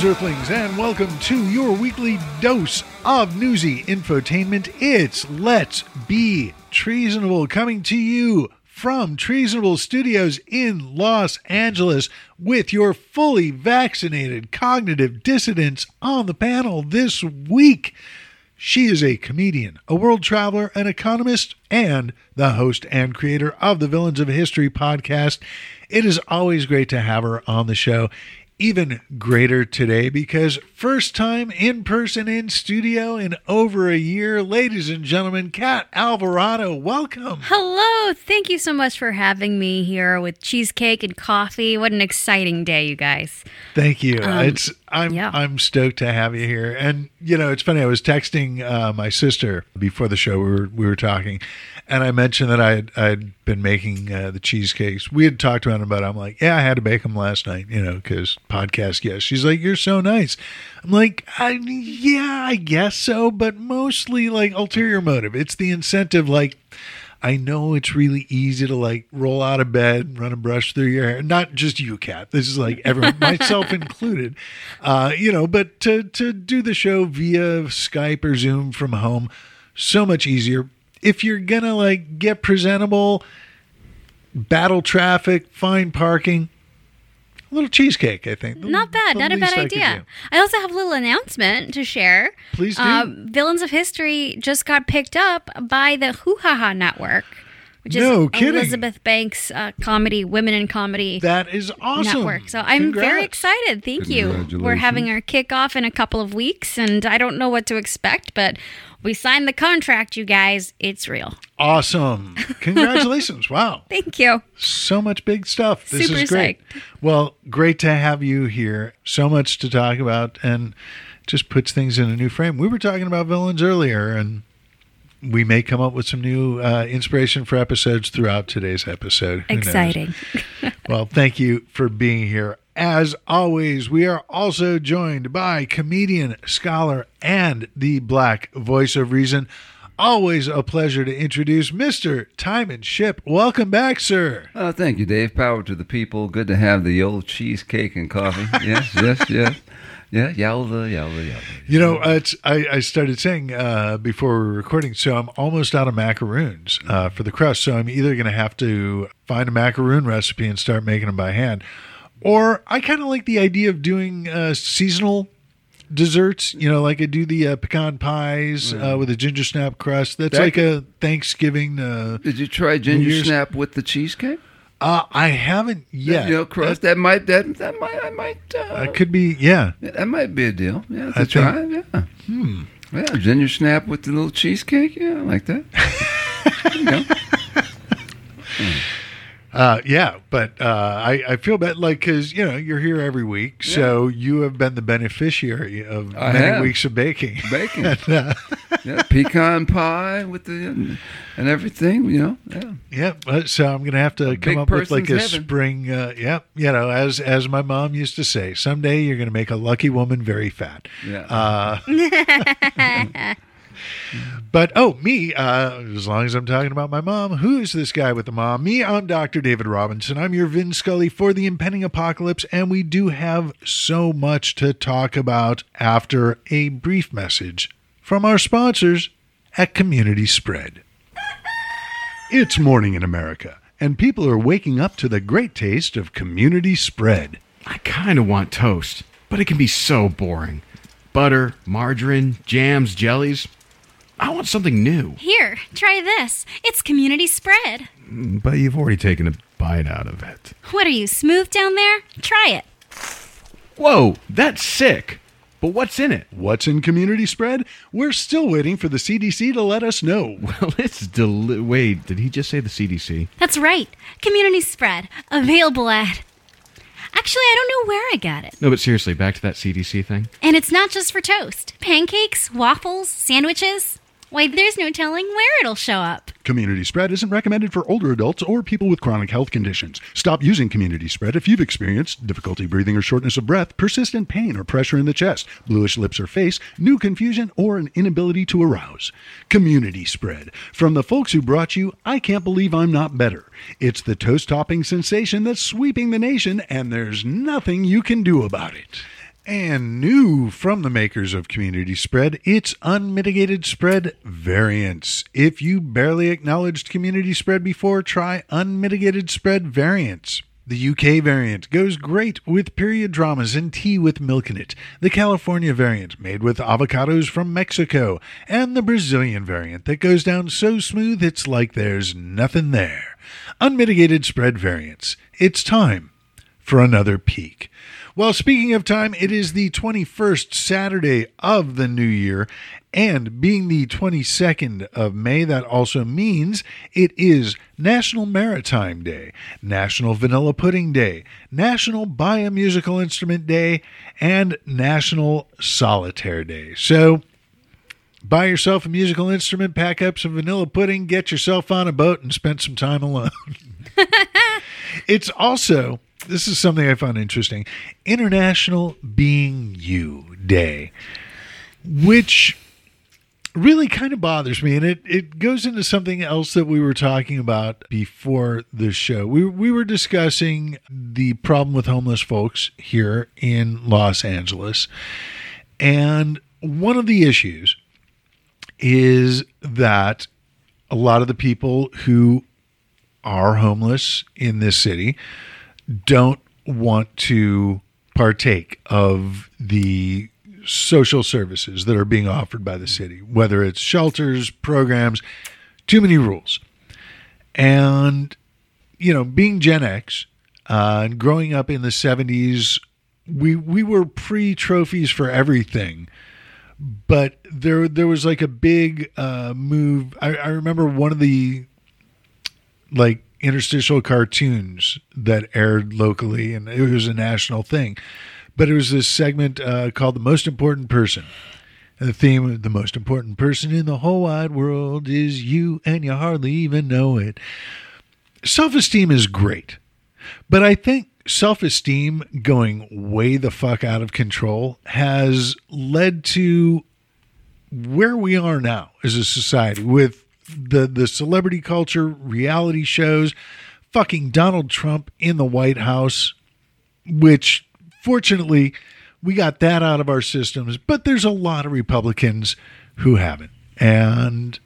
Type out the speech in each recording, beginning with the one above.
Greetings, Earthlings, and welcome to your weekly dose of newsy infotainment. It's Let's Be Treasonable coming to you from Treasonable Studios in Los Angeles with your fully vaccinated cognitive dissidents on the panel this week. She is a comedian, a world traveler, an economist, and the host and creator of the Villains of History podcast. It is always great to have her on the show. Even greater today because first time in person in studio in over a year. Ladies and gentlemen, Kat Alvarado, welcome. Hello. Thank you so much for having me here with cheesecake and coffee. What an exciting day, you guys. Thank you. it's I'm yeah. I'm stoked to have you here. And you know, it's funny. I was texting uh, my sister before the show. We were we were talking, and I mentioned that I had I'd been making uh, the cheesecakes. We had talked about them, but I'm like, yeah, I had to bake them last night. You know, because podcast guest. She's like, you're so nice. I'm like, I, yeah, I guess so, but mostly like ulterior motive. It's the incentive, like. I know it's really easy to like roll out of bed, run a brush through your hair. Not just you, Kat. This is like everyone, myself included. Uh, you know, but to to do the show via Skype or Zoom from home, so much easier. If you're gonna like get presentable, battle traffic, find parking, a little cheesecake. I think Not bad. The Not a bad I idea. I also have a little announcement to share. Please do. Uh, Villains of History just got picked up by the WhoHaHa Network, which No is kidding. Elizabeth Banks' uh, comedy, Women in Comedy that is awesome. Network. So I'm very excited. Thank you. We're having our kickoff in a couple of weeks, and I don't know what to expect, but we signed the contract, you guys. It's real. Awesome. Congratulations. wow. Thank you. So much big stuff. This Super is great. Well, great to have you here. So much to talk about and just puts things in a new frame. We were talking about villains earlier and we may come up with some new uh, inspiration for episodes throughout today's episode. Who? Exciting. Well, thank you for being here. As always, we are also joined by comedian, scholar, and the Black Voice of Reason. Always a pleasure to introduce Mr. Timon Ship. Welcome back, sir. Oh, thank you, Dave. Power to the people. Good to have the old cheesecake and coffee. Yes, yes, yes. Yeah, yalla, yalla, yalla. You know, uh, it's, I, I started saying uh, before we were recording, so I'm almost out of macaroons uh, for the crust. So I'm either going to have to find a macaroon recipe and start making them by hand, or I kind of like the idea of doing uh, seasonal desserts. You know, like I do the uh, pecan pies uh, with a ginger snap crust. That's That like a Thanksgiving. Uh, Did you try ginger Year's- snap with the cheesecake? uh, I haven't yet. You know, crust. That, might that that might I might uh, That could be, yeah. that might be a deal. Yeah, I to try. Yeah. Hmm. Yeah, ginger snap with the little cheesecake. Yeah, I like that. There you go. Uh, yeah, but uh, I, I feel bad, like, because, you know, you're here every week, so you have been the beneficiary of I many have. weeks of baking. Bacon. And, uh, Yeah, pecan pie with the and everything. You know. Yeah. yeah, but- so I'm going to have to come big up with like a heaven. spring, uh, yeah, you know, as as my mom used to say, someday you're going to make a lucky woman very fat. Yeah. But oh, me, uh, as long as I'm talking about my mom, who's this guy with the mom? Me, I'm Dr. David Robinson. I'm your Vin Scully for the impending apocalypse, and we do have so much to talk about after a brief message from our sponsors at Community Spread. It's morning in America, and people are waking up to the great taste of Community Spread. I kind of want toast, but it can be so boring. Butter, margarine, jams, jellies. I want something new. Here, try this. It's community spread. But you've already taken a bite out of it. What are you, smooth down there? Try it. Whoa, that's sick. But what's in it? What's in Community Spread? We're still waiting for the CDC to let us know. Well, it's deli- Wait, did he just say the CDC? That's right. Community spread. Available at. Actually, I don't know where I got it. No, but seriously, back to that CDC thing. And it's not just for toast. Pancakes, waffles, sandwiches. Why, there's no telling where it'll show up. Community Spread isn't recommended for older adults or people with chronic health conditions. Stop using Community Spread if you've experienced difficulty breathing or shortness of breath, persistent pain or pressure in the chest, bluish lips or face, new confusion, or an inability to arouse. Community Spread. From the folks who brought you I Can't Believe I'm Not Better. It's the toast topping sensation that's sweeping the nation, and there's nothing you can do about it. And new from the makers of Community Spread, it's Unmitigated Spread Variants. If you barely acknowledged Community Spread before, try Unmitigated Spread Variants. The UK variant goes great with period dramas and tea with milk in it. The California variant, made with avocados from Mexico. And the Brazilian variant that goes down so smooth it's like there's nothing there. Unmitigated Spread Variants. It's time for another peek. Well, speaking of time, it is the 21st Saturday of the new year, and being the 22nd of May, that also means it is National Maritime Day, National Vanilla Pudding Day, National Buy a Musical Instrument Day, and National Solitaire Day. So, buy yourself a musical instrument, pack up some vanilla pudding, get yourself on a boat, and spend some time alone. it's also this is something I found interesting International Being You Day, which really kind of bothers me. And it, it goes into something else that we were talking about before the show. We, we were discussing the problem with homeless folks here in Los Angeles. And one of the issues is that a lot of the people who are homeless in this city don't want to partake of the social services that are being offered by the city, whether it's shelters, programs, too many rules. And, you know, being Gen X uh, and growing up in the 70s, we, we were pre trophies for everything. But there, there was like a big uh, move. I, I remember one of the like interstitial cartoons that aired locally, and it was a national thing. But it was this segment uh, called "The Most Important Person." And the theme of the most important person in the whole wide world is you, and you hardly even know it. Self esteem is great, but I think self esteem going way the fuck out of control has led to where we are now as a society with the the celebrity culture, reality shows, fucking Donald Trump in the White House, which fortunately we got that out of our systems, but there's a lot of Republicans who haven't. And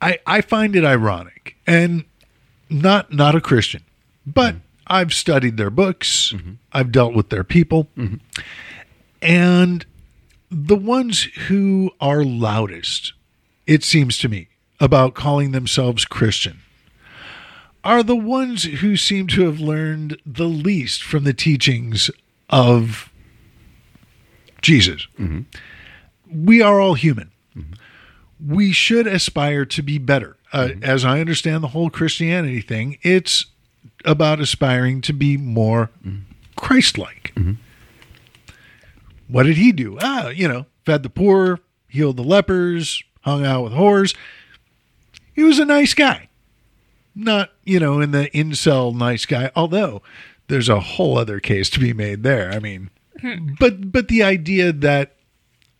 I I find it ironic and not not a Christian, but I've studied their books, mm-hmm. I've dealt with their people. Mm-hmm. And the ones who are loudest, it seems to me, about calling themselves Christian are the ones who seem to have learned the least from the teachings of Jesus. Mm-hmm. We are all human. Mm-hmm. We should aspire to be better. Uh, mm-hmm. As I understand the whole Christianity thing, it's about aspiring to be more Christ like. What did he do? Ah, you know, fed the poor, healed the lepers, hung out with whores. He was a nice guy. Not, you know, in the incel nice guy, although there's a whole other case to be made there. I mean, hmm. but but the idea that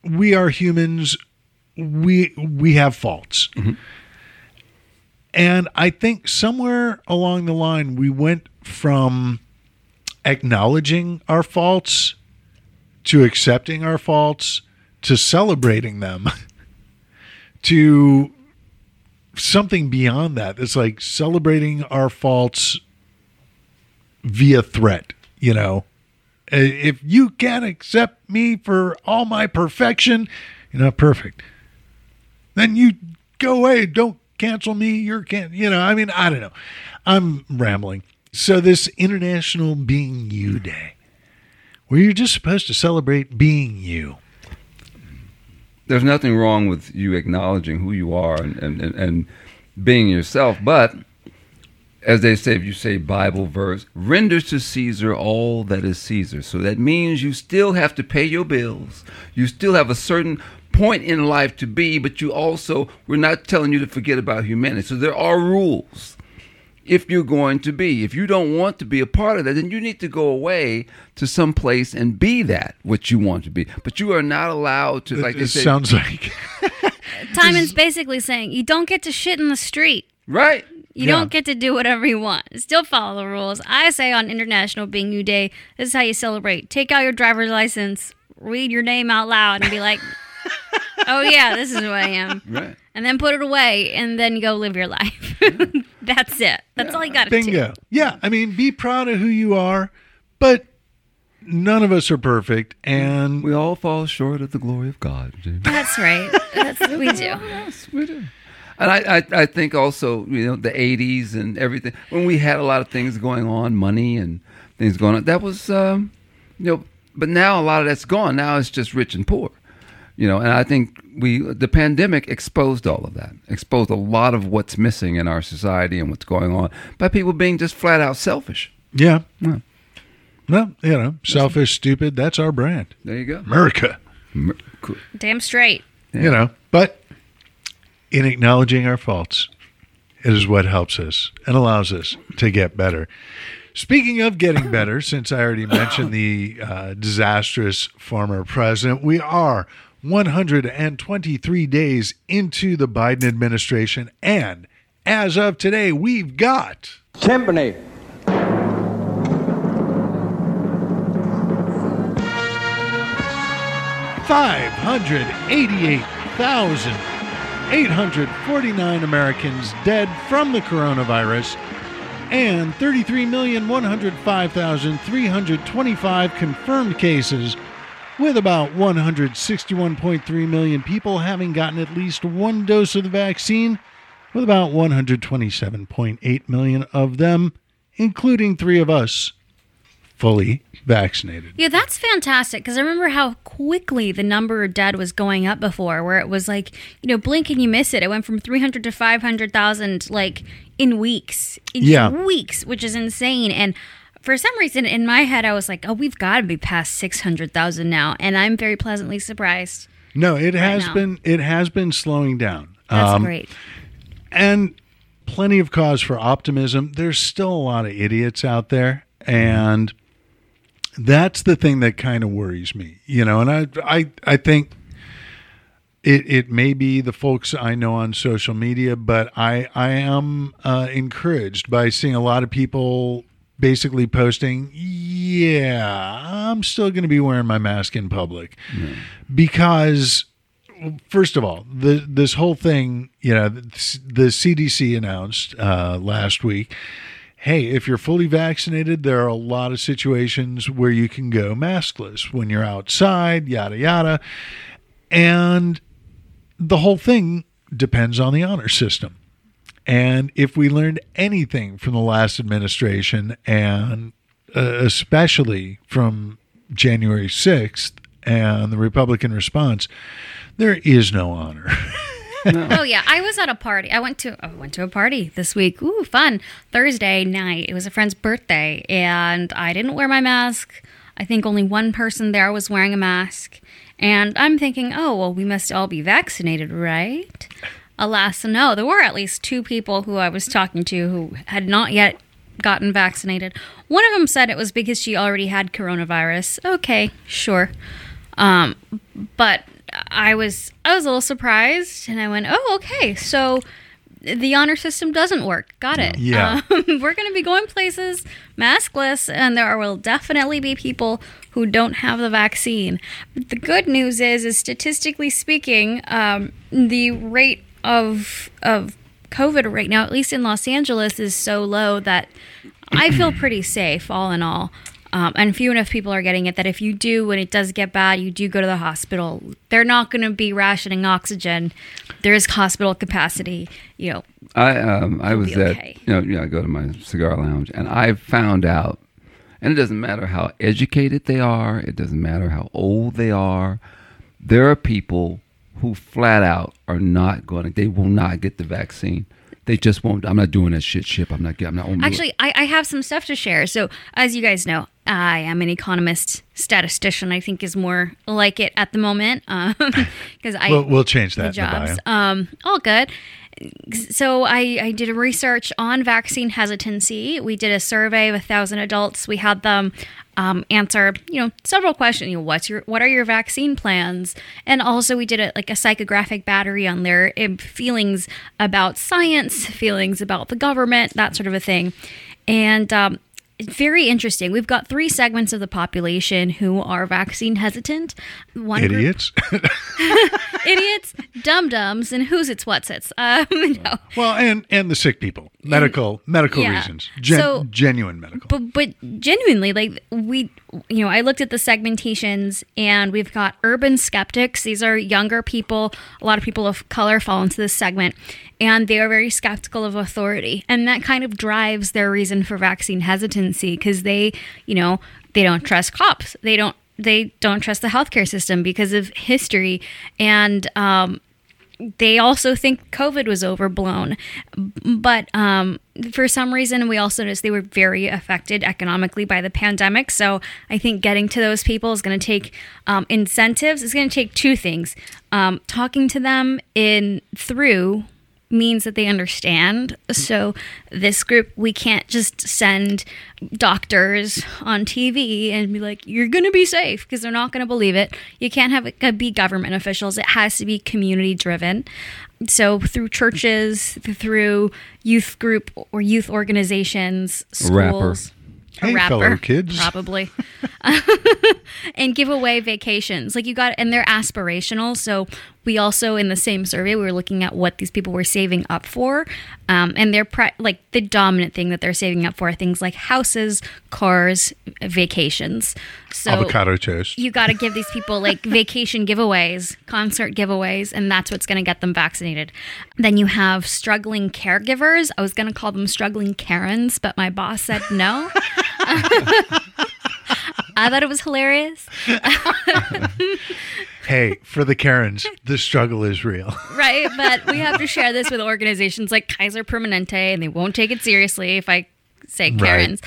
we are humans, we we have faults. Mm-hmm. And I think somewhere along the line we went from acknowledging our faults to accepting our faults to celebrating them to something beyond that. It's like celebrating our faults via threat, you know. Uh, If you can't accept me for all my perfection, you're not perfect. Then you go away. Don't cancel me. You're can you know, I mean, I don't know. I'm rambling. So this International Being You Day, where you're just supposed to celebrate being you. There's nothing wrong with you acknowledging who you are and, and, and, being yourself. But as they say, if you say Bible verse, render to Caesar all that is Caesar. So that means you still have to pay your bills. You still have a certain point in life to be, but you also, we're not telling you to forget about humanity. So there are rules if you're going to be. If you don't want to be a part of that, then you need to go away to some place and be that what you want to be. But you are not allowed to, like it they say, sounds like Timon's basically saying you don't get to shit in the street. right? You Yeah. don't get to do whatever you want. Still follow the rules. I say on International Being You Day, this is how you celebrate. Take out your driver's license, read your name out loud and be like, "Oh yeah, this is who I am," Right. and then put it away, and then go live your life. That's it. That's all you got to do. Bingo. Yeah, I mean, be proud of who you are, but none of us are perfect, and We all fall short of the glory of God. James. That's right. That's what we do. Yes, we do. And I, I, I think also, you know, the 80s and everything, when we had a lot of things going on, money and things going on, that was, um, you know, but now a lot of that's gone. Now it's just rich and poor, you know, and I think we, the pandemic exposed all of that, exposed a lot of what's missing in our society and what's going on by people being just flat out selfish. yeah. Yeah. Well, you know, selfish, stupid, that's our brand. There you go. America. Damn straight. You know, but in acknowledging our faults, it is what helps us and allows us to get better. Speaking of getting better, since I already mentioned the uh, disastrous former president, we are 123 days into the Biden administration. And as of today, we've got Timpani. Five hundred eighty-eight thousand eight hundred forty-nine Americans dead from the coronavirus, and 33,105,325 confirmed cases, with about 161.3 million people having gotten at least one dose of the vaccine, with about 127.8 million of them, including three of us, fully vaccinated. Yeah, that's fantastic because I remember how quickly the number of dead was going up before, where it was like, you know, blink and you miss it. It went from 300 to 500,000 like in weeks. In Yeah. weeks, which is insane. And for some reason in my head, I was like, oh, we've got to be past 600,000 now. And I'm very pleasantly surprised. No, it has now. been it has been slowing down. That's Um, great. and plenty of cause for optimism. There's still a lot of idiots out there, and that's the thing that kind of worries me, you know. And I, I, I think it it may be the folks I know on social media, but I I am uh, encouraged by seeing a lot of people basically posting, yeah, I'm still going to be wearing my mask in public because first of all, the this whole thing, you know, the, the CDC announced uh, last week. Hey, if you're fully vaccinated, there are a lot of situations where you can go maskless when you're outside, yada yada, and the whole thing depends on the honor system. And if we learned anything from the last administration, and uh, especially from January 6th and the Republican response, there is no honor. Oh yeah, I was at a party. I went to I went to a party this week. Ooh, fun. Thursday night. It was a friend's birthday and I didn't wear my mask. I think only one person there was wearing a mask. And I'm thinking, "Oh, well, we must all be vaccinated, right?" Alas, no. There were at least two people who I was talking to who had not yet gotten vaccinated. One of them said it was because she already had coronavirus. Okay, sure. Um, but I was I was a little surprised, and I went, "Oh, okay, so the honor system doesn't work. Got it. Yeah. Um, we're going to be going places maskless, and there will definitely be people who don't have the vaccine. But the good news is, is statistically speaking, um, the rate of of COVID right now, at least in Los Angeles, is so low that I feel pretty safe, all in all. Um, and few enough people are getting it that if you do, when it does get bad, you do go to the hospital. They're not going to be rationing oxygen. There is hospital capacity. You know, I um I was at okay. you know yeah I go to my cigar lounge and I found out, and it doesn't matter how educated they are, it doesn't matter how old they are, there are people who flat out are not going to they will not get the vaccine. They just won't. I'm not doing that shit. Ship. I'm not. I'm not. I'm Actually, I, I have some stuff to share. So, as you guys know, I am an economist, statistician. I think is more like it at the moment because I we'll, we'll change that in the jobs. Um, all good. So I, I did a research on vaccine hesitancy. We did a survey of a thousand adults. We had them um, answer, you know, several questions. You know, what's your what are your vaccine plans? And also we did a, like a psychographic battery on their um, feelings about science, feelings about the government, that sort of a thing. And um, very interesting. We've got three segments of the population who are vaccine hesitant. One group- Idiots. idiots, dum dums, and who's it's what's it's. Um, no. well, and and the sick people, medical medical yeah. reasons, Gen- So- genuine medical. But but genuinely, like we, you know, I looked at the segmentations, and we've got urban skeptics. These are younger people. A lot of people of color fall into this segment, and they are very skeptical of authority, and that kind of drives their reason for vaccine hesitancy because they, you know, they don't trust cops. They don't. They don't trust the healthcare system because of history, and um, they also think COVID was overblown. But um, for some reason, we also noticed they were very affected economically by the pandemic. So I think getting to those people is going to take um, incentives. It's going to take two things: um, talking to them in through means that they understand. So this group, we can't just send doctors on TV and be like, "You're going to be safe," because they're not going to believe it. You can't have it be government officials. It has to be community driven. So through churches, through youth group or youth organizations, rapper. schools. Hey, a rapper, fellow kids. probably, and give away vacations. Like you got, and they're aspirational. So we also in the same survey we were looking at what these people were saving up for, um, and they're pri- like the dominant thing that they're saving up for are things like houses, cars, vacations. So Avocado toast. you got to give these people like vacation giveaways, concert giveaways, and that's what's going to get them vaccinated. Then you have struggling caregivers. I was going to call them struggling Karens, but my boss said no. I thought it was hilarious. hey, for the Karens, the struggle is real. right? But we have to share this with organizations like Kaiser Permanente, and they won't take it seriously if I say Right. Karens.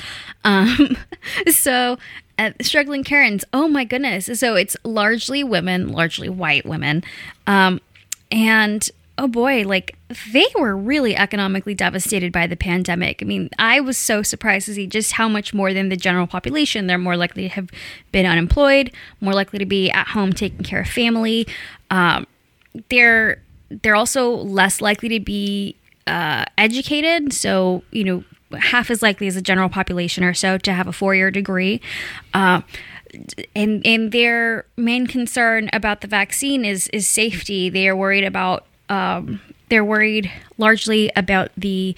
Um, so, uh, struggling Karens, oh my goodness. So, it's largely women, largely white women. Um, and oh boy, like they were really economically devastated by the pandemic. I mean, I was so surprised to see just how much more than the general population they're more likely to have been unemployed, more likely to be at home taking care of family. Um, they're they're also less likely to be uh, educated. So you know, half as likely as the general population or so to have a four year degree. Uh, and and their main concern about the vaccine is is safety. They are worried about um, they're worried largely about the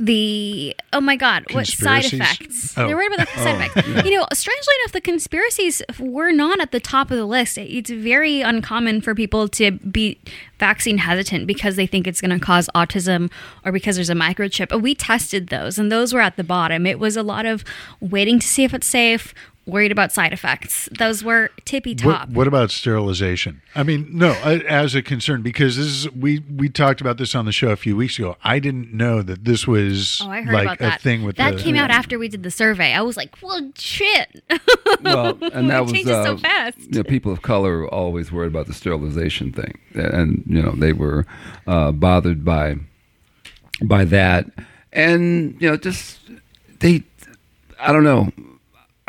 the oh my god what side effects? Oh. they're worried about the side effects. You know strangely enough the conspiracies were not at the top of the list. It's very uncommon for people to be vaccine hesitant because they think it's going to cause autism or because there's a microchip But we tested those and those were at the bottom. It was a lot of waiting to see if it's safe worried about side effects those were tippy top What, what about sterilization? I mean, no, as a concern because this is we we talked about this on the show a few weeks ago. I didn't know that this was Oh, I heard like about a that. thing with that the, came out after we did the survey. I was like, "Well, shit." well, and that It was changes so uh, fast. You know, people of color are always worried about the sterilization thing, and you know they were uh, bothered by by that, and you know just they, I don't know.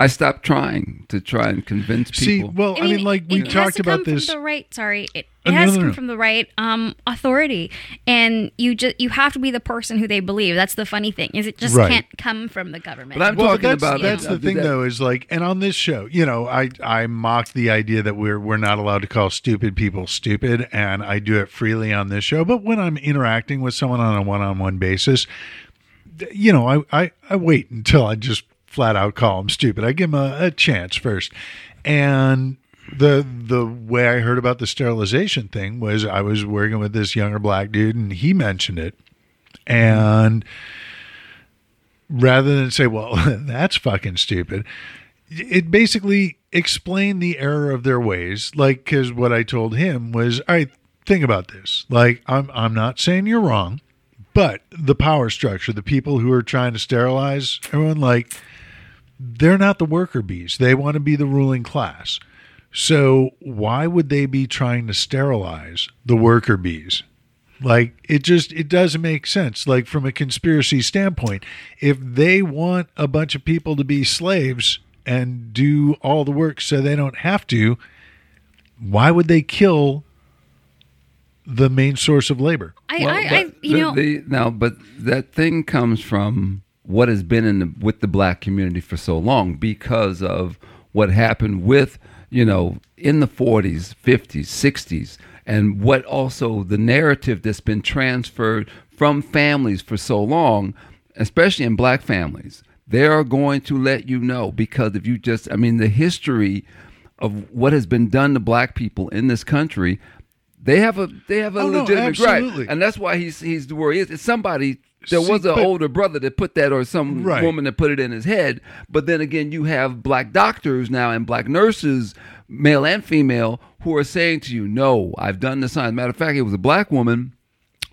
I stopped trying to try and convince See, people. well, I mean, like we it has talked to about come from this. the right. Sorry, it, Oh, it has to come from the right um, authority, and you just you have to be the person who they believe. That's the funny thing is it just Right. can't come from the government. But I'm well, talking that's, about that's the thing that- though is like, and on this show, you know, I I mock the idea that we're we're not allowed to call stupid people stupid, and I do it freely on this show. But when I'm interacting with someone on a one-on-one basis, you know, I I, I wait until I just flat out call them stupid. I give them a, a chance first, and the the way I heard about the sterilization thing was I was working with this younger black dude, and he mentioned it, and rather than say, well, that's fucking stupid, it basically explained the error of their ways. Like, because what I told him was, all right, think about this. Like, I'm, I'm not saying you're wrong, but the power structure, the people who are trying to sterilize everyone, like, they're not the worker bees. They want to be the ruling class. So why would they be trying to sterilize the worker bees? Like it just it doesn't make sense. Like from a conspiracy standpoint, if they want a bunch of people to be slaves and do all the work so they don't have to, why would they kill the main source of labor? I, Well, I, I you the- know, the- now, but that thing comes from what has been in the, with the black community for so long because of what happened with you know in the 40s 50s 60s and what also the narrative that's been transferred from families for so long especially in black families. They are going to let you know because if you just i mean the history of what has been done to black people in this country they have a they have a Oh, legitimate absolutely. right and that's why he's he's the where he is. It's somebody there See, was an but- older brother that put that or some Right. woman that put it in his head but then again you have black doctors now and black nurses male and female who are saying to you no i've done the science matter of fact it was a black woman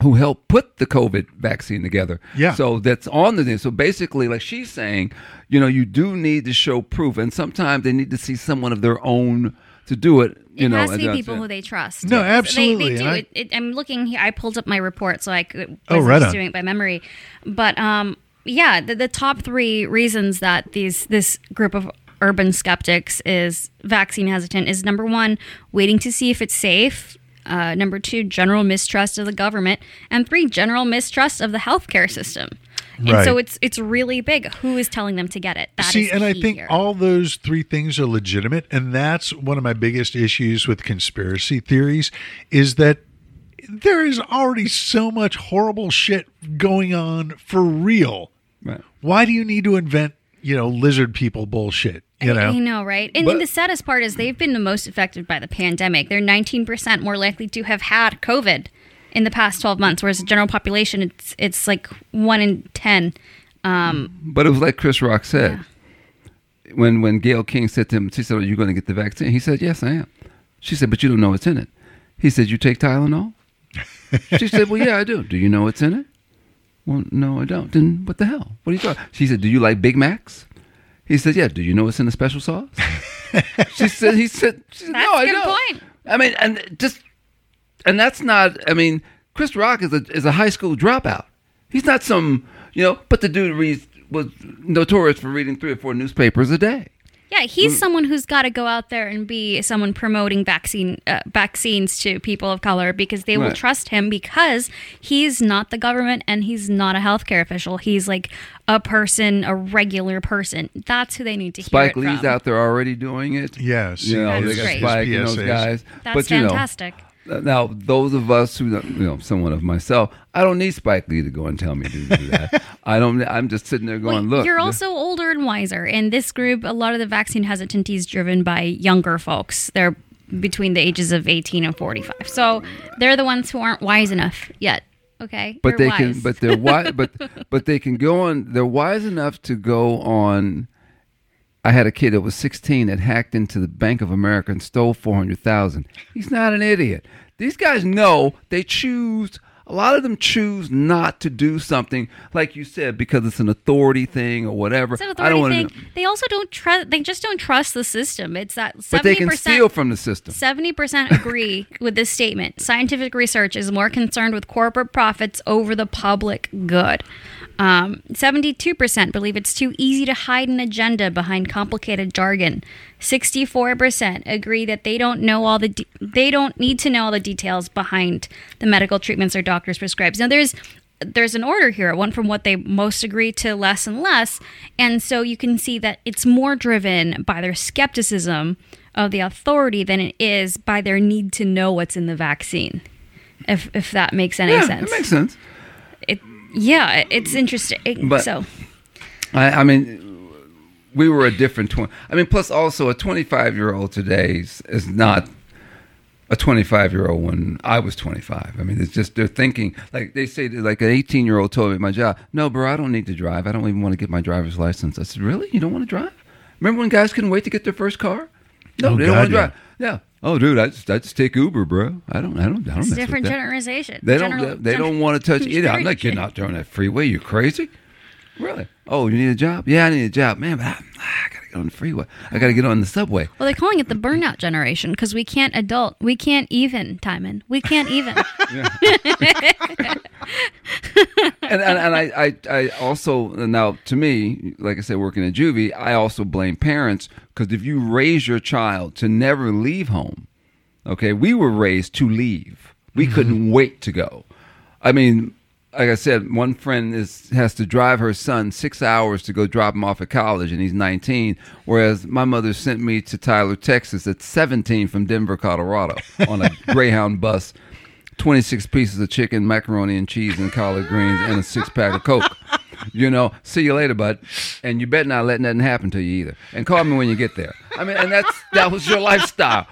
who helped put the COVID vaccine together. Yeah. So that's on the thing. So basically, like she's saying, you know, you do need to show proof, and sometimes they need to see someone of their own to do it. You it know, has to be people said. who they trust. No, They- absolutely, They, and do. I- it, it, I'm looking here. I pulled up my report, so I could. Oh, wasn't right just on. doing it by memory, but um, yeah, the, the top three reasons that these this group of urban skeptics is vaccine hesitant is number one, waiting to see if it's safe. Uh, number two, general mistrust of the government, and three, general mistrust of the healthcare system. And Right. so it's it's really big. Who is telling them to get it? That See, is and I think here. all those three things are legitimate, and that's one of my biggest issues with conspiracy theories is that there is already so much horrible shit going on for real. Right. Why do you need to invent, you know, lizard people bullshit? You I, I know, know, right? And, But- and the saddest part is they've been the most affected by the pandemic. They're 19% more likely to have had COVID in the past 12 months, whereas the general population, it's it's like one in 10. Um, But it was like Chris Rock said when when Gayle King said to him, she said, "Are you going to get the vaccine?" He said, "Yes, I am." She said, "But you don't know what's in it." He said, "You take Tylenol." she said, "Well, yeah, I do. Do you know what's in it?" Well, no, I don't. Then what the hell? What are you talking? She said, "Do you like Big Macs?" He said, "Yeah." Do you know what's in the special sauce? she said, "He said, she said That's no, a I good don't." point. I mean, and just and that's not. I mean, Chris Rock is a is a high school dropout. He's not some you know. But the dude reads was notorious for reading three or four newspapers a day. yeah, he's Mm. someone who's got to go out there and be someone promoting vaccine uh, vaccines to people of color because they will trust him because he's not the government and he's not a healthcare official. He's like a person, a regular person. That's who they need to Spike hear it Lee's from. out there already doing it. Yes. you know That's they got great. Spike and those PSAs. guys. That's but you know, fantastic. Now, those of us who, you know, someone of myself, I don't need Spike Lee to go and tell me to do that. I don't. I'm just sitting there going, Well, "Look, you're also older and wiser. In this group, a lot of the vaccine hesitancy is driven by younger folks. They're between the ages of 18 and 45. So they're the ones who aren't wise enough yet. Okay, but they can, but they're wise, but but they can go on. They're wise enough to go on. I had a kid that was 16 that hacked into the Bank of America and stole 400,000. He's not an idiot. These guys know they choose. A lot of them choose not to do something, like you said, because it's an authority thing or whatever. It's an I don't authority thing. to. They also don't trust. They just don't trust the system. It's that 70%. But they can steal from the system. 70% agree with this statement. Scientific research is more concerned with corporate profits over the public good. Um, 72% believe it's too easy to hide an agenda behind complicated jargon. 64% agree that they don't know all the de- they don't need to know all the details behind the medical treatments their doctors prescribe. Now there's there's an order here. It went from what they most agree to less and less. And so you can see that it's more driven by their skepticism of the authority than it is by their need to know what's in the vaccine. If if that makes any yeah, sense. it makes sense. It, yeah, it's interesting. But- so I, I mean, we were a different twenty. I mean, plus also a twenty-five-year-old today is, is not a twenty-five-year-old when I was twenty-five. I mean, it's just they're thinking like they say. Like an eighteen-year-old told me my job, "No, bro, I don't need to drive. I don't even want to get my driver's license." I said, "Really? You don't want to drive? Remember when guys couldn't wait to get their first car? No, Oh, they don't want to yeah. drive. Yeah. Oh, dude, I just I just take Uber, bro. I don't I don't I don't it's mess different with that. generalization. They don't. General- they don't want to touch it. I'm not getting out there on that freeway. You crazy? Really? Oh, you need a job? Yeah, I need a job, man. But I, I gotta on the freeway. I gotta get on the subway. Well, they're calling it the burnout generation because we can't adult. We can't even, Timon. We can't even. And and, and I, I I also now to me, like I said, working at juvie, I also blame parents because if you raise your child to never leave home, okay, we were raised to leave. We mm-hmm. couldn't wait to go. I mean, like I said, one friend is has to drive her son six hours to go drop him off at college, and he's 19. Whereas my mother sent me to Tyler, Texas, at 17 from Denver, Colorado, on a Greyhound bus. 26 pieces of chicken, macaroni and cheese, and collard greens, and a six pack of Coke. You know, see you later, bud. And you better not let nothing happen to you either. And call me when you get there. I mean, and that's that was your lifestyle.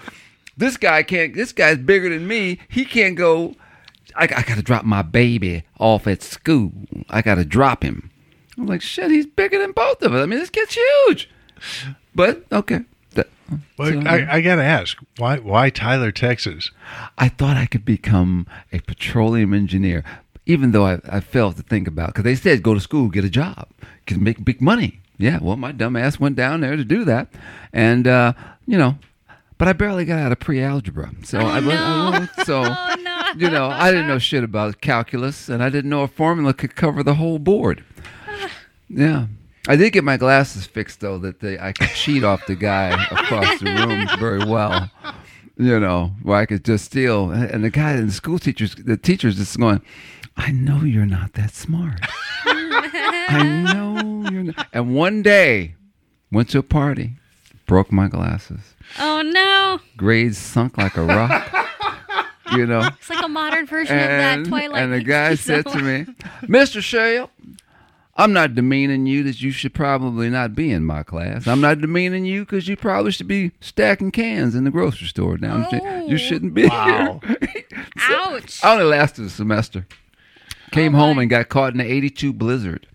This guy can't. This guy's bigger than me. He can't go. I, I got to drop my baby off at school. I got to drop him. I'm like, shit. He's bigger than both of us. I mean, this kid's huge. But okay. That- But so- I, I got to ask, why why Tyler, Texas? I thought I could become a petroleum engineer, even though I, I failed to think about because they said go to school, get a job, can make big money. Yeah, well, my dumb ass went down there to do that, and uh, you know, but I barely got out of pre-algebra, so I, no. I so Oh, no. You know I didn't know shit about calculus, and I didn't know a formula could cover the whole board. Yeah. I did get my glasses fixed though that they I could cheat off the guy across the room very well. You know, where I could just steal and the guy and the school teachers the teachers just going, I know you're not that smart. I know you're not and one day went to a party, broke my glasses. Oh no! Grades sunk like a rock. You know. It's like a modern version And, of that Twilight. and the guy said to me, Mr. Shale, I'm not demeaning you that you should probably not be in my class. I'm not demeaning you because you probably should be stacking cans in the grocery store now. the street. You oh. shouldn't be Wow. here. "Ouch!" I only lasted a semester. Came Oh, home and got caught in the 82 blizzard.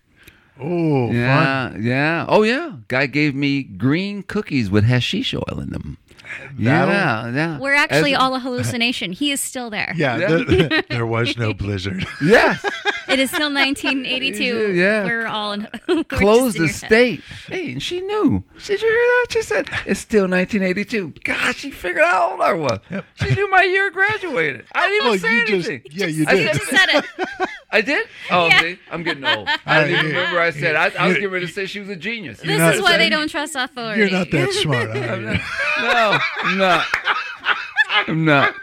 Oh, fun. Yeah, yeah. Oh, yeah. Guy gave me green cookies with hashish oil in them. Yeah, yeah. We're actually As- all a hallucination. He is still there. Yeah, Yeah. the- there was no blizzard. Yes. It is still 1982. Yeah. We're all in. we're closed the state. Hey, and she knew. Did you hear that? She said it's still 1982. God, she figured out how old I was. Yep. She knew my year graduated. I didn't even Well, say you just- anything. yeah, you I did. said- Just said it. I did. Oh, Yeah. see, I'm getting old. I didn't even yeah. remember I said. I, I was You- getting ready to say she was a genius. This not is why they don't trust authority. You're not that smart. Are you? No, I'm not. I'm not.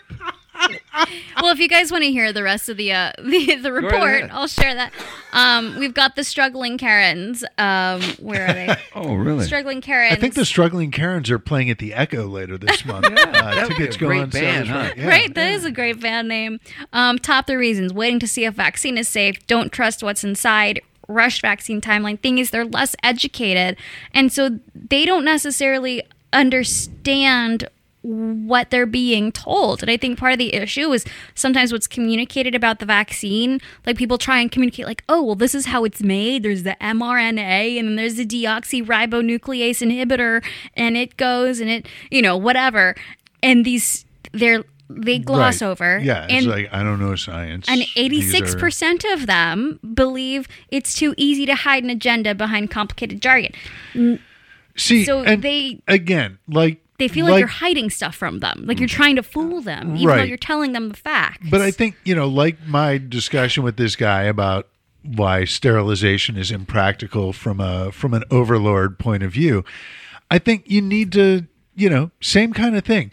Well, if you guys want to hear the rest of the uh, the, the report, ahead. I'll share that. Um, we've got the struggling Karens. Um, where are they? Oh, really? struggling Karens. I think the struggling Karens are playing at the Echo later this month. uh, that would be tickets a go great on sale. band, as huh? well. Yeah. Right, that is a great band name. Um, top three reasons: waiting to see if vaccine is safe, don't trust what's inside, rush vaccine timeline. Thing is, they're less educated, and so they don't necessarily understand what they're being told. And I think part of the issue is sometimes what's communicated about the vaccine, like people try and communicate like, "Oh, well this is how it's made. There's the mRNA and then there's the deoxyribonuclease inhibitor and it goes and it, you know, whatever." And these they're they gloss Right. over. Yeah, it's and like I don't know science. and 86% of them believe it's too easy to hide an agenda behind complicated jargon. See, so they- again like They feel like, you're hiding stuff from them, like you're mm. trying to fool them, even though you're telling them the facts. But I think, you know, like my discussion with this guy about why sterilization is impractical from a from an overlord point of view, I think you need to, you know, same kind of thing.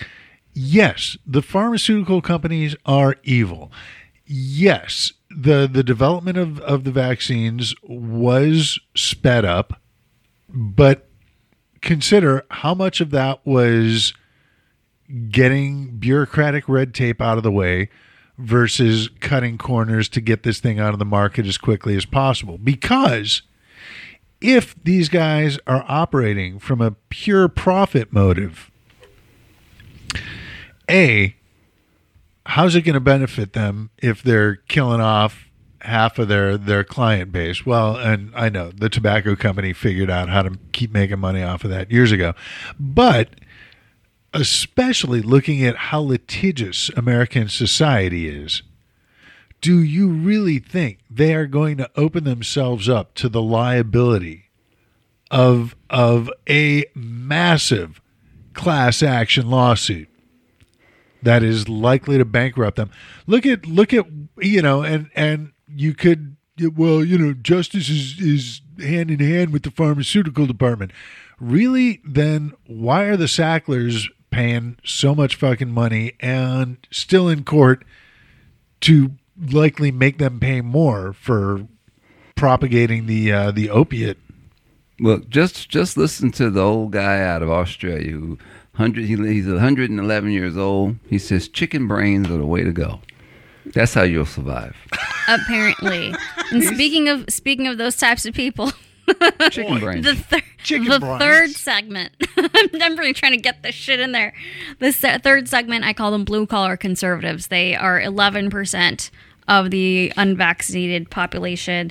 Yes, the pharmaceutical companies are evil. Yes, the the development of, of the vaccines was sped up, but consider how much of that was getting bureaucratic red tape out of the way versus cutting corners to get this thing out of the market as quickly as possible. Because if these guys are operating from a pure profit motive, A, how's it going to benefit them if they're killing off half of their their client base? Well, and I know the tobacco company figured out how to keep making money off of that years ago. But especially looking at how litigious American society is, do you really think they are going to open themselves up to the liability of of a massive class action lawsuit that is likely to bankrupt them? Look at look at you know, and and you could well, you know, justice is is hand in hand with the pharmaceutical department. Really, then why are the Sacklers paying so much fucking money and still in court to likely make them pay more for propagating the uh, the opiate. Look, just just listen to the old guy out of Australia who hundred he, he's 111 years old. He says chicken brains are the way to go. That's how you'll survive. apparently. And speaking of speaking of those types of people, Chicken brains. the, thir- Chicken the brains. third segment. I'm, I'm really trying to get this shit in there. The se- third segment, I call them blue collar conservatives. They are 11% of the unvaccinated population.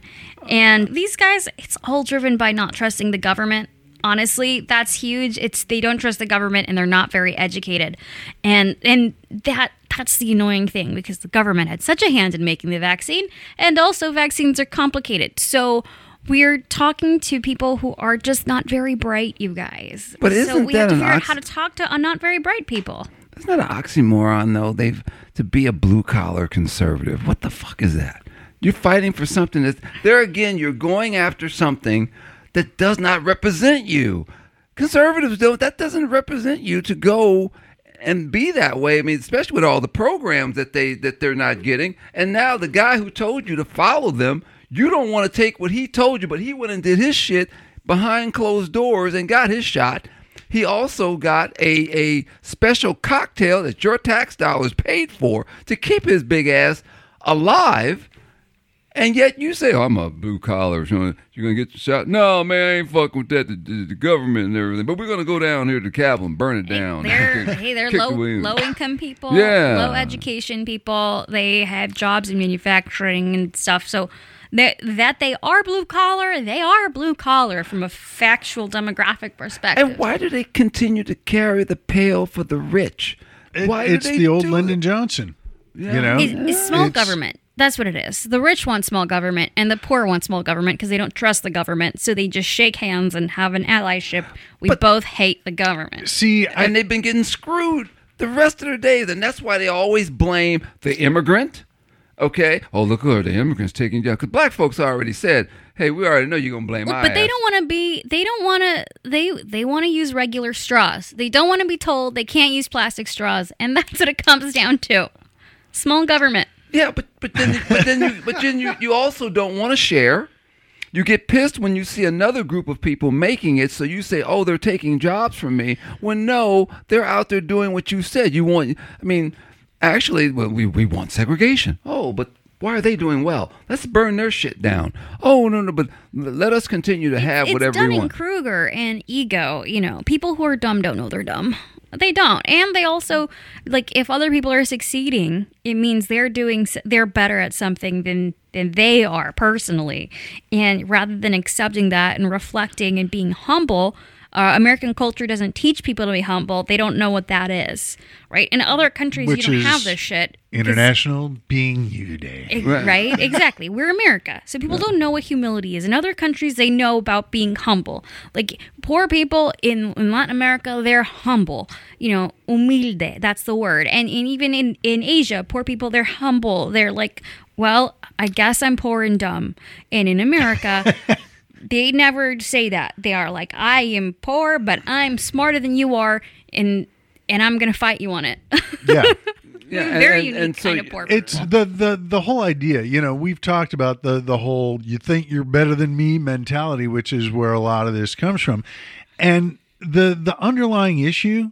And these guys, it's all driven by not trusting the government. Honestly, that's huge. It's they don't trust the government and they're not very educated. And and that that's the annoying thing because the government had such a hand in making the vaccine and also vaccines are complicated. So we're talking to people who are just not very bright, you guys. But isn't we that have to figure out how to talk to uh, not very bright people. It's not an oxymoron though. They've to be a blue collar conservative. What the fuck is that? You're fighting for something that there again. You're going after something that does not represent you. Conservatives don't. That doesn't represent you to go and be that way. I mean, especially with all the programs that they that they're not getting. And now the guy who told you to follow them, you don't want to take what he told you, but he went and did his shit behind closed doors and got his shot. He also got a, a special cocktail that your tax dollars paid for to keep his big ass alive. And yet you say, oh, I'm a blue collar. so You're going to get the shot. No, man, I ain't fucking with that. The, the, the government and everything. But we're going to go down here to the Capitol and burn it down. They're hey, they're low, the low income people, Yeah. low education people. They have jobs in manufacturing and stuff. So that that they are blue collar, they are blue collar from a factual demographic perspective. And why do they continue to carry the pail for the rich? It- Why do it's they the old do Lyndon it? Johnson. Yeah. You know, It's, it's small It's- government. That's what it is. The rich want small government, and the poor want small government because they don't trust the government. So they just shake hands and have an allyship. We But- both hate the government. See, I, and they've been getting screwed the rest of their days, and that's why they always blame the immigrant. Okay, oh look, oh, the immigrants taking down because black folks already said, "Hey, we already know you're gonna blame Look, but they ass." don't want to be. They don't want to. They they want to use regular straws. They don't want to be told they can't use plastic straws, and that's what it comes down to. Small government. Yeah, but but then but then you but then you, you also don't want to share. You get pissed when you see another group of people making it, so you say, "Oh, they're taking jobs from me." When no, they're out there doing what you said. You want. I mean, actually, well, we we want segregation. Oh, but why are they doing well? Let's burn their shit down. Oh no no, but let us continue to have it's whatever we Dunning want. Kruger and ego. You know, people who are dumb don't know they're dumb. They don't, and they also like if other people are succeeding, it means they're doing they're better at something than than they are personally. And rather than accepting that and reflecting and being humble, uh, American culture doesn't teach people to be humble. They don't know what that is, right? In other countries, Which you don't have this shit. International Being You Day. Ex- Right. Right. Exactly. We're America. So people don't know what humility is. In other countries, they know about being humble. Like poor people in, in Latin America, they're humble. You know, humilde, that's the word. And, and even in, in Asia, poor people, they're humble. They're like, well, I guess I'm poor and dumb. And in America, they never say that. They are like, I am poor, but I'm smarter than you are. And, and I'm going to fight you on it. Yeah. Yeah, Very unique so kind of poor people. It's the, the the whole idea, you know, we've talked about the the whole you think you're better than me mentality, which is where a lot of this comes from. And the the underlying issue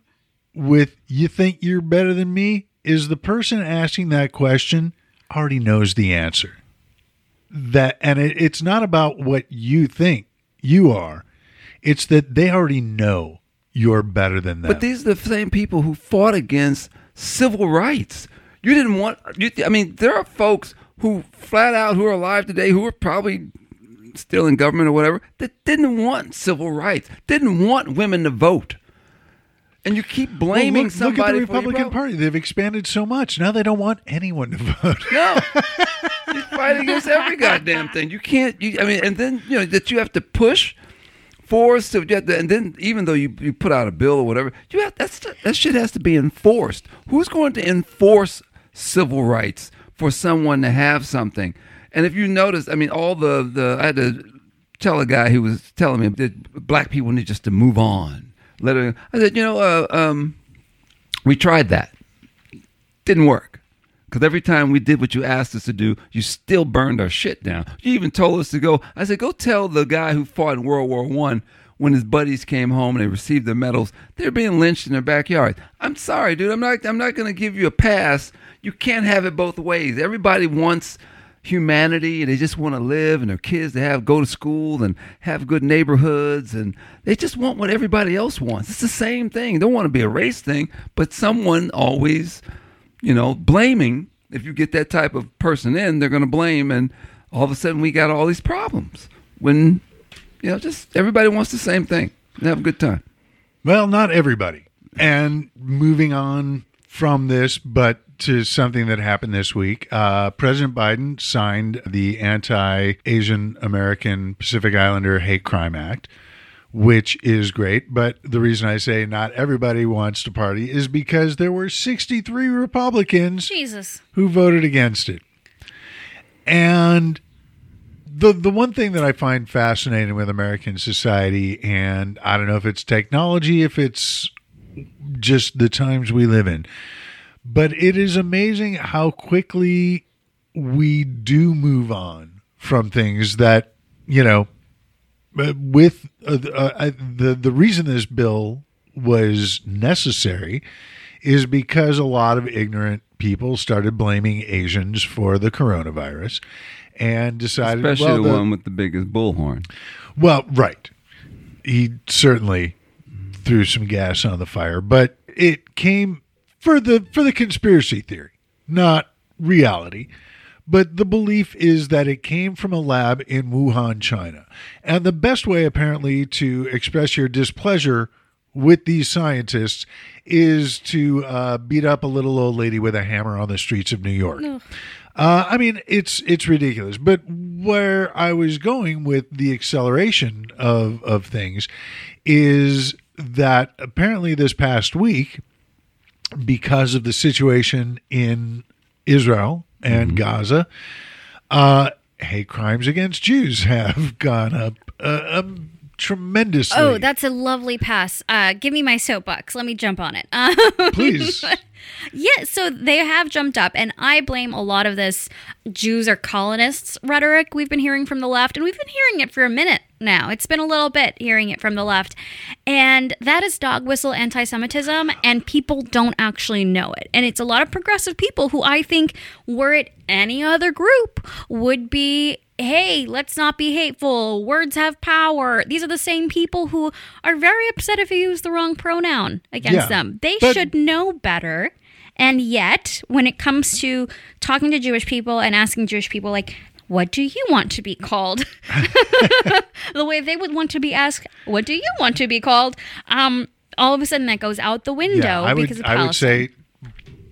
with you think you're better than me is the person asking that question already knows the answer. That and it, it's not about what you think you are. It's that they already know you're better than them. But these are the same people who fought against civil rights. You didn't want. You, I mean, there are folks who flat out who are alive today who are probably still in government or whatever that didn't want civil rights, didn't want women to vote, and you keep Well, blaming look, look at somebody the for your Republican. Party. They've expanded so much. Now they don't want anyone to vote. No, you fight against every goddamn thing. You can't. You, I mean, and then you know that you have to push. Force to, to- and then even though you, you put out a bill or whatever, you have that's that shit has to be enforced. Who's going to enforce civil rights for someone to have something? And if you notice, I mean, all the the I had to tell a guy who was telling me that black people need just to move on. Let it, I said, you know, uh, um, we tried that, didn't work. Because every time we did what you asked us to do, you still burned our shit down. You even told us to go. I said, go tell the guy who fought in World War One when his buddies came home and they received their medals, they're being lynched in their backyard. I'm sorry, dude. I'm not. I'm not going to give you a pass. You can't have it both ways. Everybody wants humanity and they just want to live and their kids to have go to school and have good neighborhoods and they just want what everybody else wants. It's the same thing. They don't want to be a race thing, but someone always, you know, blaming. If you get that type of person in, they're going to blame and all of a sudden we got all these problems. When you know, just everybody wants the same thing and have a good time. Well, not everybody. And moving on from this, but to something that happened this week. Uh, President Biden signed the Anti Asian American Pacific Islander Hate Crime Act, which is great. But the reason I say not everybody wants to party is because there were 63 Republicans Jesus. who voted against it. And the the one thing that I find fascinating with American society, and I don't know if it's technology, if it's just the times we live in, but it is amazing how quickly we do move on from things that you know. uh, With uh, uh, the the reason this bill was necessary is because a lot of ignorant people started blaming Asians for the coronavirus and decided, Especially well, the, the- one with the biggest bullhorn. well, right. He certainly threw some gas on the fire, but it came for the for the conspiracy theory, not reality. But the belief is that it came from a lab in Wuhan, China. And the best way apparently to express your displeasure with these scientists is to uh, beat up a little old lady with a hammer on the streets of New York. Uh, I mean, it's it's ridiculous. But where I was going with the acceleration of of things is that apparently this past week, because of the situation in Israel and Gaza, uh, hate crimes against Jews have gone up uh, um, tremendously. Oh, that's a lovely pass. Uh, give me my soapbox. Let me jump on it. Um, please. yeah, so they have jumped up, and I blame a lot of this Jews are colonists rhetoric we've been hearing from the left, and we've been hearing it for a minute now. It's been a little bit hearing it from the left, and that is dog whistle anti Semitism, and people don't actually know it. And it's a lot of progressive people who I think, were it any other group, would be hey, let's not be hateful. Words have power. These are the same people who are very upset if you use the wrong pronoun against Yeah, them. They but- should know better. And yet, when it comes to talking to Jewish people and asking Jewish people, like, what do you want to be called? the way they would want to be asked, what do you want to be called? Um, all of a sudden that goes out the window yeah, I because would I would say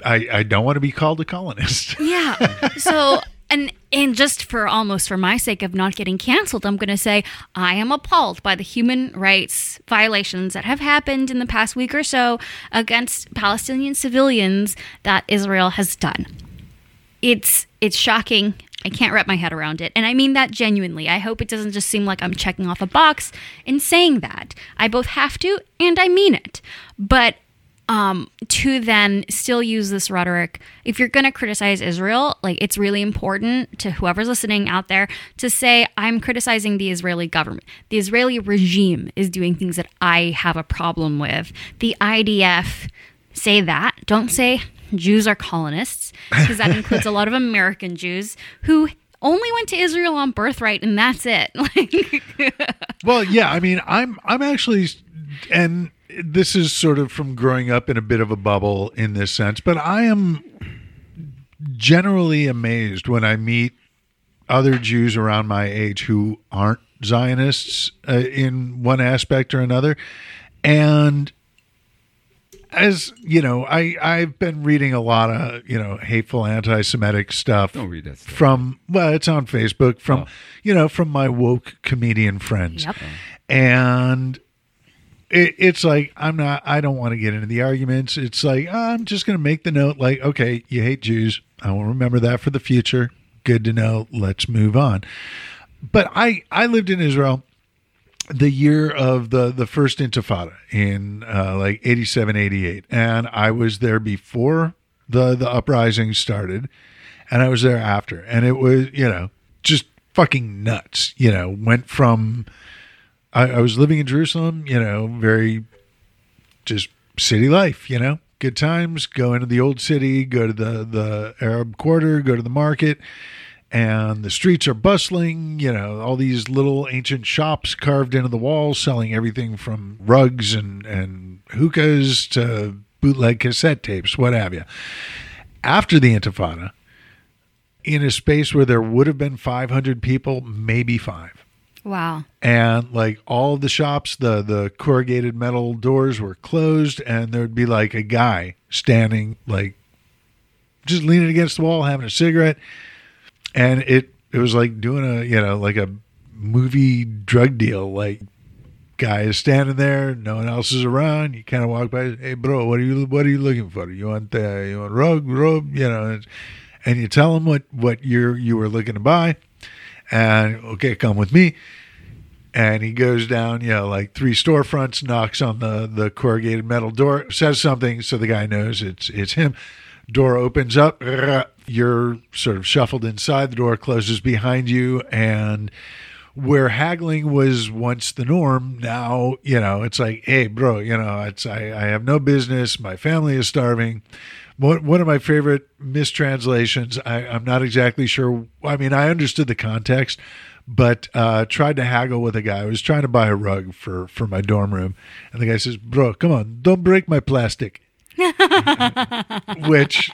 I, I don't want to be called a colonist. Yeah. So and and just for almost for my sake of not getting canceled, I'm going to say I am appalled by the human rights violations that have happened in the past week or so against Palestinian civilians that Israel has done. It's it's shocking. I can't wrap my head around it. And I mean that genuinely. I hope it doesn't just seem like I'm checking off a box in saying that. I both have to and I mean it. But um, to then still use this rhetoric, if you're going to criticize Israel, like it's really important to whoever's listening out there to say, I'm criticizing the Israeli government. The Israeli regime is doing things that I have a problem with. The IDF, say that. Don't say Jews are colonists, because that includes a lot of American Jews who only went to Israel on birthright and that's it. Like, Well, yeah, I mean, I'm I'm actually, and this is sort of from growing up in a bit of a bubble in this sense, but I am generally amazed when I meet other Jews around my age who aren't Zionists uh, in one aspect or another, and as you know, I I've been reading a lot of you know hateful anti-Semitic stuff Don't read that stuff. from well, it's on Facebook from Oh. you know from my woke comedian friends, Yep. and it, it's like I'm not. I don't want to get into the arguments. It's like ah, I'm just going to make the note. Like, okay, you hate Jews. I will remember that for the future. Good to know. Let's move on. But I I lived in Israel the year of the the first intifada in uh, like 87 88 and i was there before the the uprising started, and I was there after, and it was you know just fucking nuts. You know, went from I, I was living in Jerusalem, you know, very just city life, you know, good times. Go into the old city, go to the the Arab quarter, go to the market, and the streets are bustling. You know, all these little ancient shops carved into the walls, selling everything from rugs and and hookahs to bootleg cassette tapes, what have you. After the Intifada, in a space where there would have been 500 people, maybe five Wow. and like all the shops the the corrugated metal doors were closed and there'd be like a guy standing like just leaning against the wall having a cigarette and it it was like doing a you know like a movie drug deal. Like guy is standing there no one else is around. You kind of walk by hey bro what are you what are you looking for? You want uh, you want rug rub you know and, and you tell him what what you're you were looking to buy. And okay come with me. And he goes down, you know, like three storefronts, knocks on the the corrugated metal door, says something so the guy knows it's it's him. Door opens up, you're sort of shuffled inside. The door closes behind you, and where haggling was once the norm, now you know it's like, hey, bro, you know, it's I, I have no business. My family is starving. One of my favorite mistranslations. I, I'm not exactly sure. I mean, I understood the context, but uh, tried to haggle with a guy. I was trying to buy a rug for for my dorm room, and the guy says, "Bro, come on, don't break my plastic." Which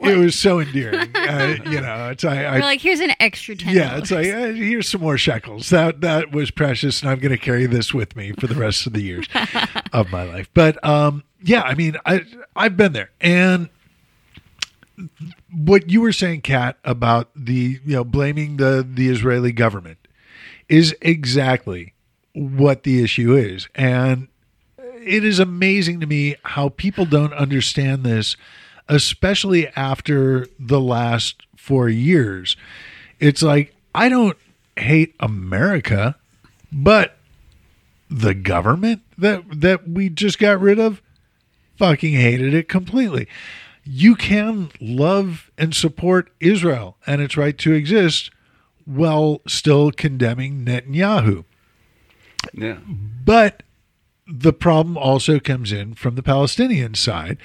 it was so endearing. Uh, you know, it's I, I like, here's an extra ten. yeah, it's like uh, here's some more shekels. That that was precious, and I'm going to carry this with me for the rest of the years of my life. But um, yeah, I mean, I I've been there, and what you were saying, Kat, about the you know blaming the the Israeli government is exactly what the issue is, and it is amazing to me how people don't understand this, especially after the last four years. It's like I don't hate America, but the government that that we just got rid of fucking hated it completely. You can love and support Israel and its right to exist while still condemning Netanyahu. Yeah. But the problem also comes in from the Palestinian side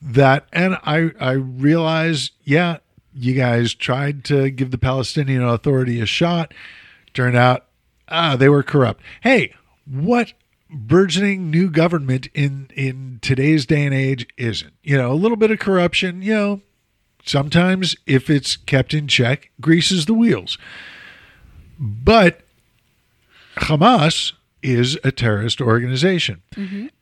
that and I I realize, yeah, you guys tried to give the Palestinian Authority a shot. Turned out ah, they were corrupt. Hey, what burgeoning new government in in today's day and age isn't? You know, a little bit of corruption, you know, sometimes if it's kept in check, greases the wheels. But Hamas is a terrorist organization.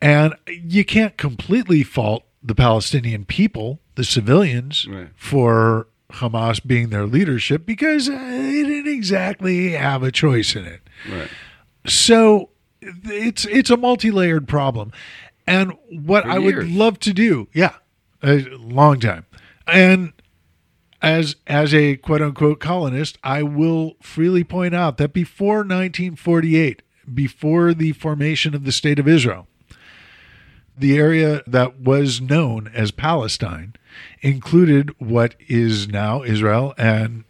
And you can't completely fault the Palestinian people, the civilians, Right. for Hamas being their leadership because uh, they didn't exactly have a choice in it. Right. So it's it's a multi-layered problem. And what For I would love to do, yeah, a long time. And as as a quote unquote colonist, I will freely point out that before 1948, before the formation of the state of Israel, the area that was known as Palestine included what is now Israel and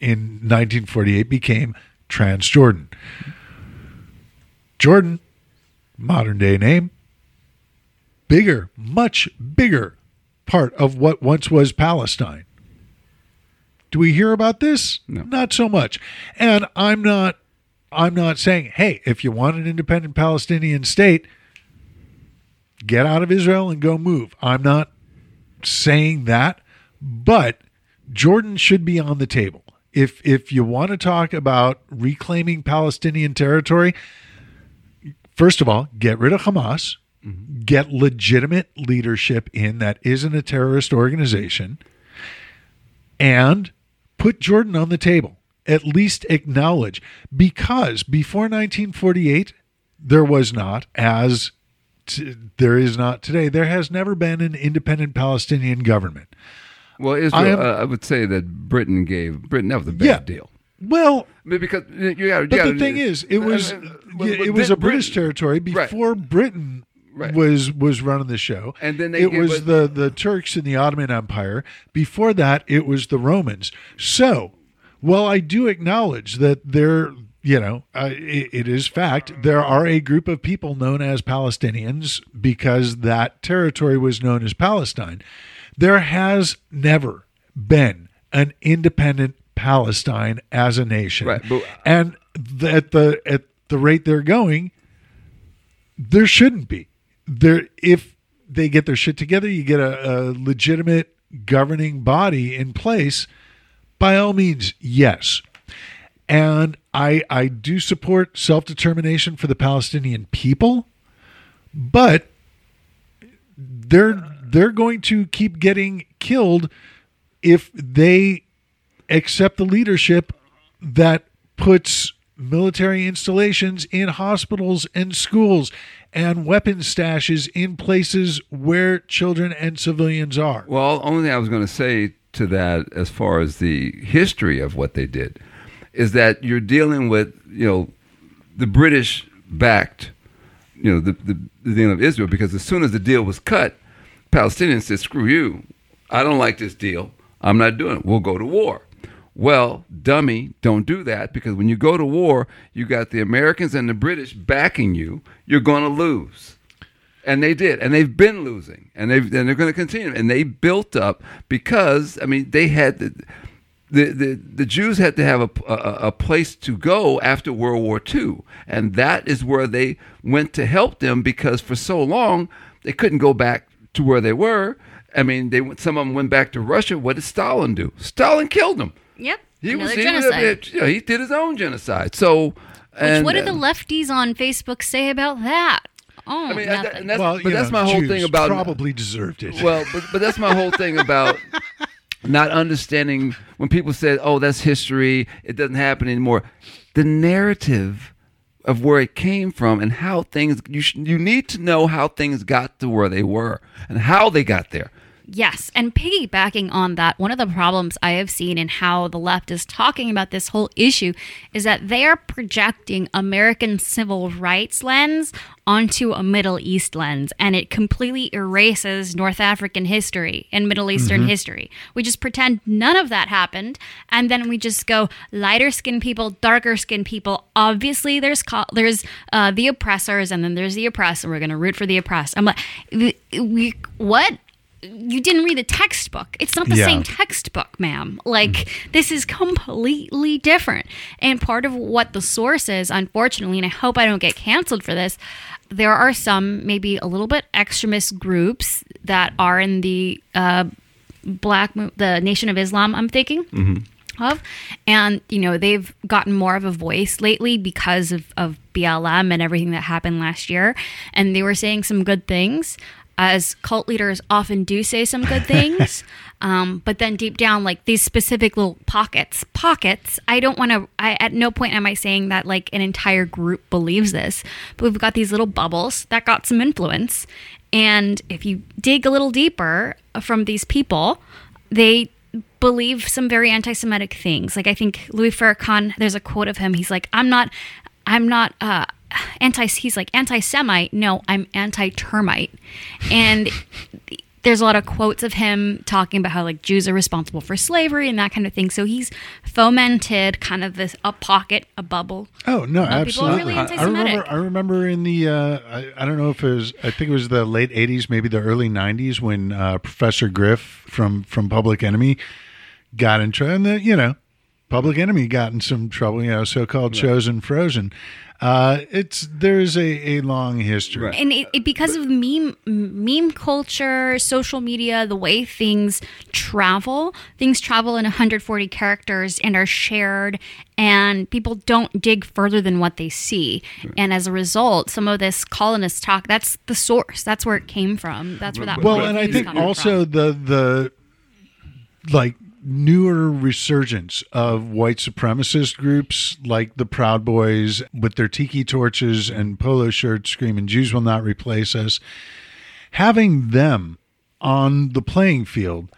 in 1948 became Transjordan. Jordan, modern day name, bigger, much bigger part of what once was Palestine. Do we hear about this? No. Not so much. And I'm not I'm not saying, hey, if you want an independent Palestinian state, get out of Israel and go move. I'm not saying that, but Jordan should be on the table. If if you want to talk about reclaiming Palestinian territory, first of all, get rid of Hamas, mm-hmm. get legitimate leadership in that isn't a terrorist organization, and put Jordan on the table. At least acknowledge because before 1948 there was not as t- there is not today. There has never been an independent Palestinian government. Well, Israel, I am- uh, I would say that Britain gave Britain that was a bad Yeah. deal. Well, because you but the thing is, it was uh, it was a British territory Right. before Britain Right. was was running the show, And then they it was the the Turks in the Ottoman Empire. Before that, it was the Romans. So, while I do acknowledge that there, you know, uh, it, it is fact there are a group of people known as Palestinians because that territory was known as Palestine. There has never been an independent Palestine as a nation, Right, but- and th- at the at the rate they're going, there shouldn't be. There, if they get their shit together, you get a, a legitimate governing body in place. By all means, yes. And I I do support self determination for the Palestinian people, but they're they're going to keep getting killed if they accept the leadership that puts military installations in hospitals and schools and weapon stashes in places where children and civilians are. Well, only thing I was going to say to that, as far as the history of what they did, is that you're dealing with, you know, the British backed, you know, the, the, the deal of Israel, because as soon as the deal was cut, Palestinians said, screw you. I don't like this deal. I'm not doing it. We'll go to war. Well, dummy, don't do that because when you go to war, you got the Americans and the British backing you. You're going to lose. And they did, and they've been losing, and they've and they're going to continue. And they built up because I mean they had the the the, the Jews had to have a, a a place to go after World War II, and that is where they went to help them because for so long they couldn't go back to where they were. I mean, they went- some of them went back to Russia. What did Stalin do? Stalin killed them. Yep. He Another was he, genocide. yeah, he did his own genocide. So, Which, what did the lefties on Facebook say about that? Oh, I mean, and that- and that's, well, but that's know, my whole Jews thing about probably deserved it. well, but, but that's my whole thing about not understanding when people said, "Oh, that's history; it doesn't happen anymore." The narrative of where it came from and how things you sh- you need to know how things got to where they were and how they got there. Yes, and piggybacking on that, one of the problems I have seen in how the left is talking about this whole issue is that they are projecting American civil rights lens onto a Middle East lens, and it completely erases North African history and Middle Eastern history. We just pretend none of that happened, and then we just go lighter skinned people, darker skinned people. Obviously, there's co- there's uh, the oppressors, and then there's the oppressed, and we're gonna root for the oppressed. I'm like, we what? You didn't read the textbook. It's not the Yeah. same textbook, ma'am. Like this is completely different. And part of what the source is, unfortunately, and I hope I don't get canceled for this, there are some maybe a little bit extremist groups that are in the uh, black, the Nation of Islam. I'm thinking. Of and you know they've gotten more of a voice lately because of, of BLM and everything that happened last year, and they were saying some good things as cult leaders often do say some good things. Um, but then deep down like these specific little pockets pockets i don't want to I, at no point am i saying that like an entire group believes this but we've got these little bubbles that got some influence. And if you dig a little deeper from these people they believe some very anti-semitic things. Like i think louis farrakhan there's a quote of him. He's like i'm not i'm not uh anti he's like anti-semite no i'm anti-termite and there's a lot of quotes of him talking about how like jews are responsible for slavery and that kind of thing so he's fomented kind of this a pocket a bubble Oh no, lot people are absolutely. really I- I remember. I remember in the. Uh, I, I don't know if it was. I think it was the late '80s, maybe the early '90s, when uh, Professor Griff from from Public Enemy got in trouble. And the, you know, Public Enemy got in some trouble. You know, so-called chosen frozen. Uh, it's there's a, a long history. Right. and it, it because of meme meme culture social media the way things travel things travel in 140 characters and are shared and people don't dig further than what they see and as a result some of this colonist talk that's the source that's where it came from that's where that Well, and I think also from. the the like newer resurgence of white supremacist groups like the Proud Boys with their tiki torches and polo shirts screaming Jews will not replace us. Having them on the playing field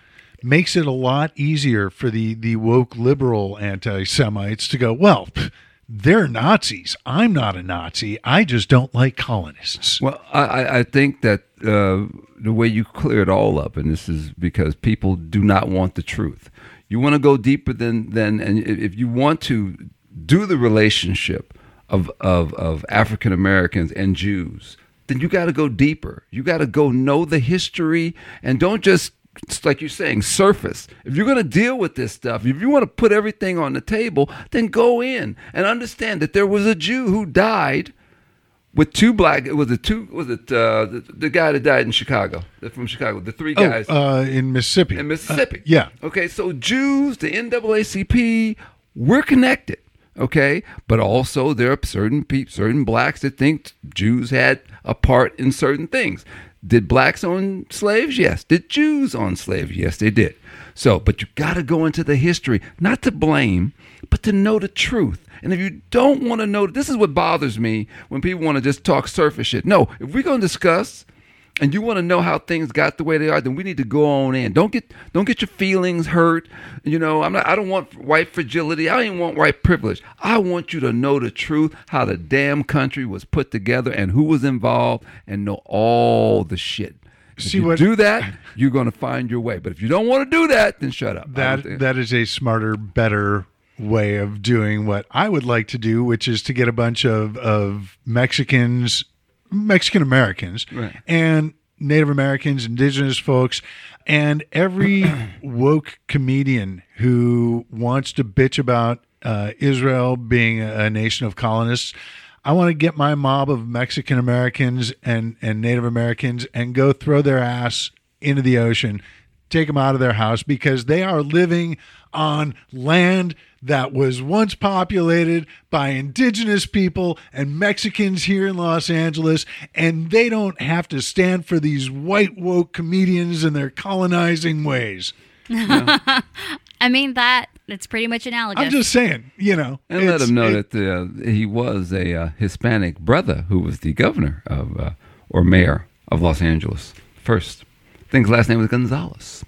makes it a lot easier for the the woke liberal anti-Semites to go, well, they're Nazis. I'm not a Nazi. I just don't like colonists. Well, I- I, I think that uh, the way you clear it all up, and this is because people do not want the truth. You want to go deeper than than, and if you want to do the relationship of of, of African Americans and Jews, then you got to go deeper. You got to go know the history, and don't just it's like you're saying surface. If you're going to deal with this stuff, if you want to put everything on the table, then go in and understand that there was a Jew who died with two black. Was it two? Was it uh, the, the guy that died in Chicago? From Chicago, the three guys uh, in Mississippi. in Mississippi. Uh, yeah. Okay, so Jews, the NAACP, we're connected. Okay, but also there are certain people, certain blacks that think Jews had a part in certain things. Did blacks own slaves? Yes. Did Jews own slaves? Yes, they did. So, but you got to go into the history, not to blame, but to know the truth. And if you don't want to know, this is what bothers me when people want to just talk surface shit. No, if we're going to discuss and you want to know how things got the way they are, then we need to go on in. Don't get don't get your feelings hurt. You know, I'm not. I don't want white fragility. I don't want white privilege. I want you to know the truth, how the damn country was put together, and who was involved, and know all the shit. If See you what- do that, you're going to find your way. But if you don't want to do that, then shut up. That that is a smarter, better way of doing what I would like to do, which is to get a bunch of of Mexicans, Mexican Americans, Right. and Native Americans, Indigenous folks, and every woke comedian who wants to bitch about uh, Israel being a, nation of colonists. I want to get my mob of Mexican Americans and, and Native Americans and go throw their ass into the ocean, take them out of their house because they are living on land that was once populated by indigenous people and Mexicans here in Los Angeles, and they don't have to stand for these white woke comedians and their colonizing ways. I mean that it's pretty much analogous. I'm just saying, you know. And let it's- him know it- that uh, he was a uh, Hispanic brother who was the governor of uh, or mayor of Los Angeles first. I think his last name was Gonzalez.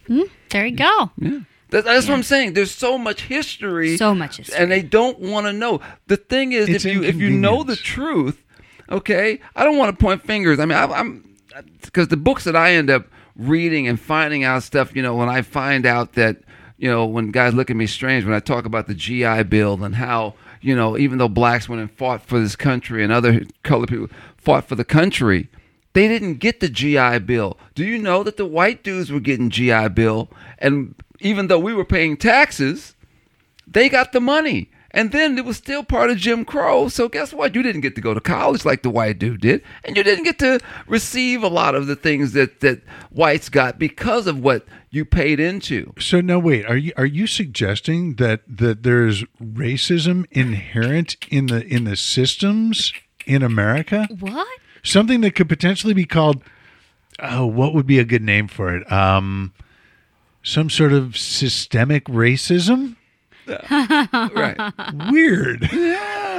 there you go. Yeah. That, that's what I'm saying. There's so much history. So much history. And they don't want to know. The thing is, It's if you if you know the truth, okay, I don't want to point fingers. I mean, I, I'm because the books that I end up reading and finding out stuff, you know, when I find out that, you know, when guys look at me strange when I talk about the GI Bill and how, you know, even though blacks went and fought for this country and other colored people fought for the country, they didn't get the GI Bill. Do you know that the white dudes were getting GI Bill and even though we were paying taxes, they got the money. And then it was still part of Jim Crow. So guess what? You didn't get to go to college like the white dude did, and you didn't get to receive a lot of the things that that whites got because of what you paid into. So now wait. Are you are you suggesting that that there's racism inherent in the in the systems in America? What? Something that could potentially be called. Oh, what would be a good name for it? Um, some sort of systemic racism. right. Weird.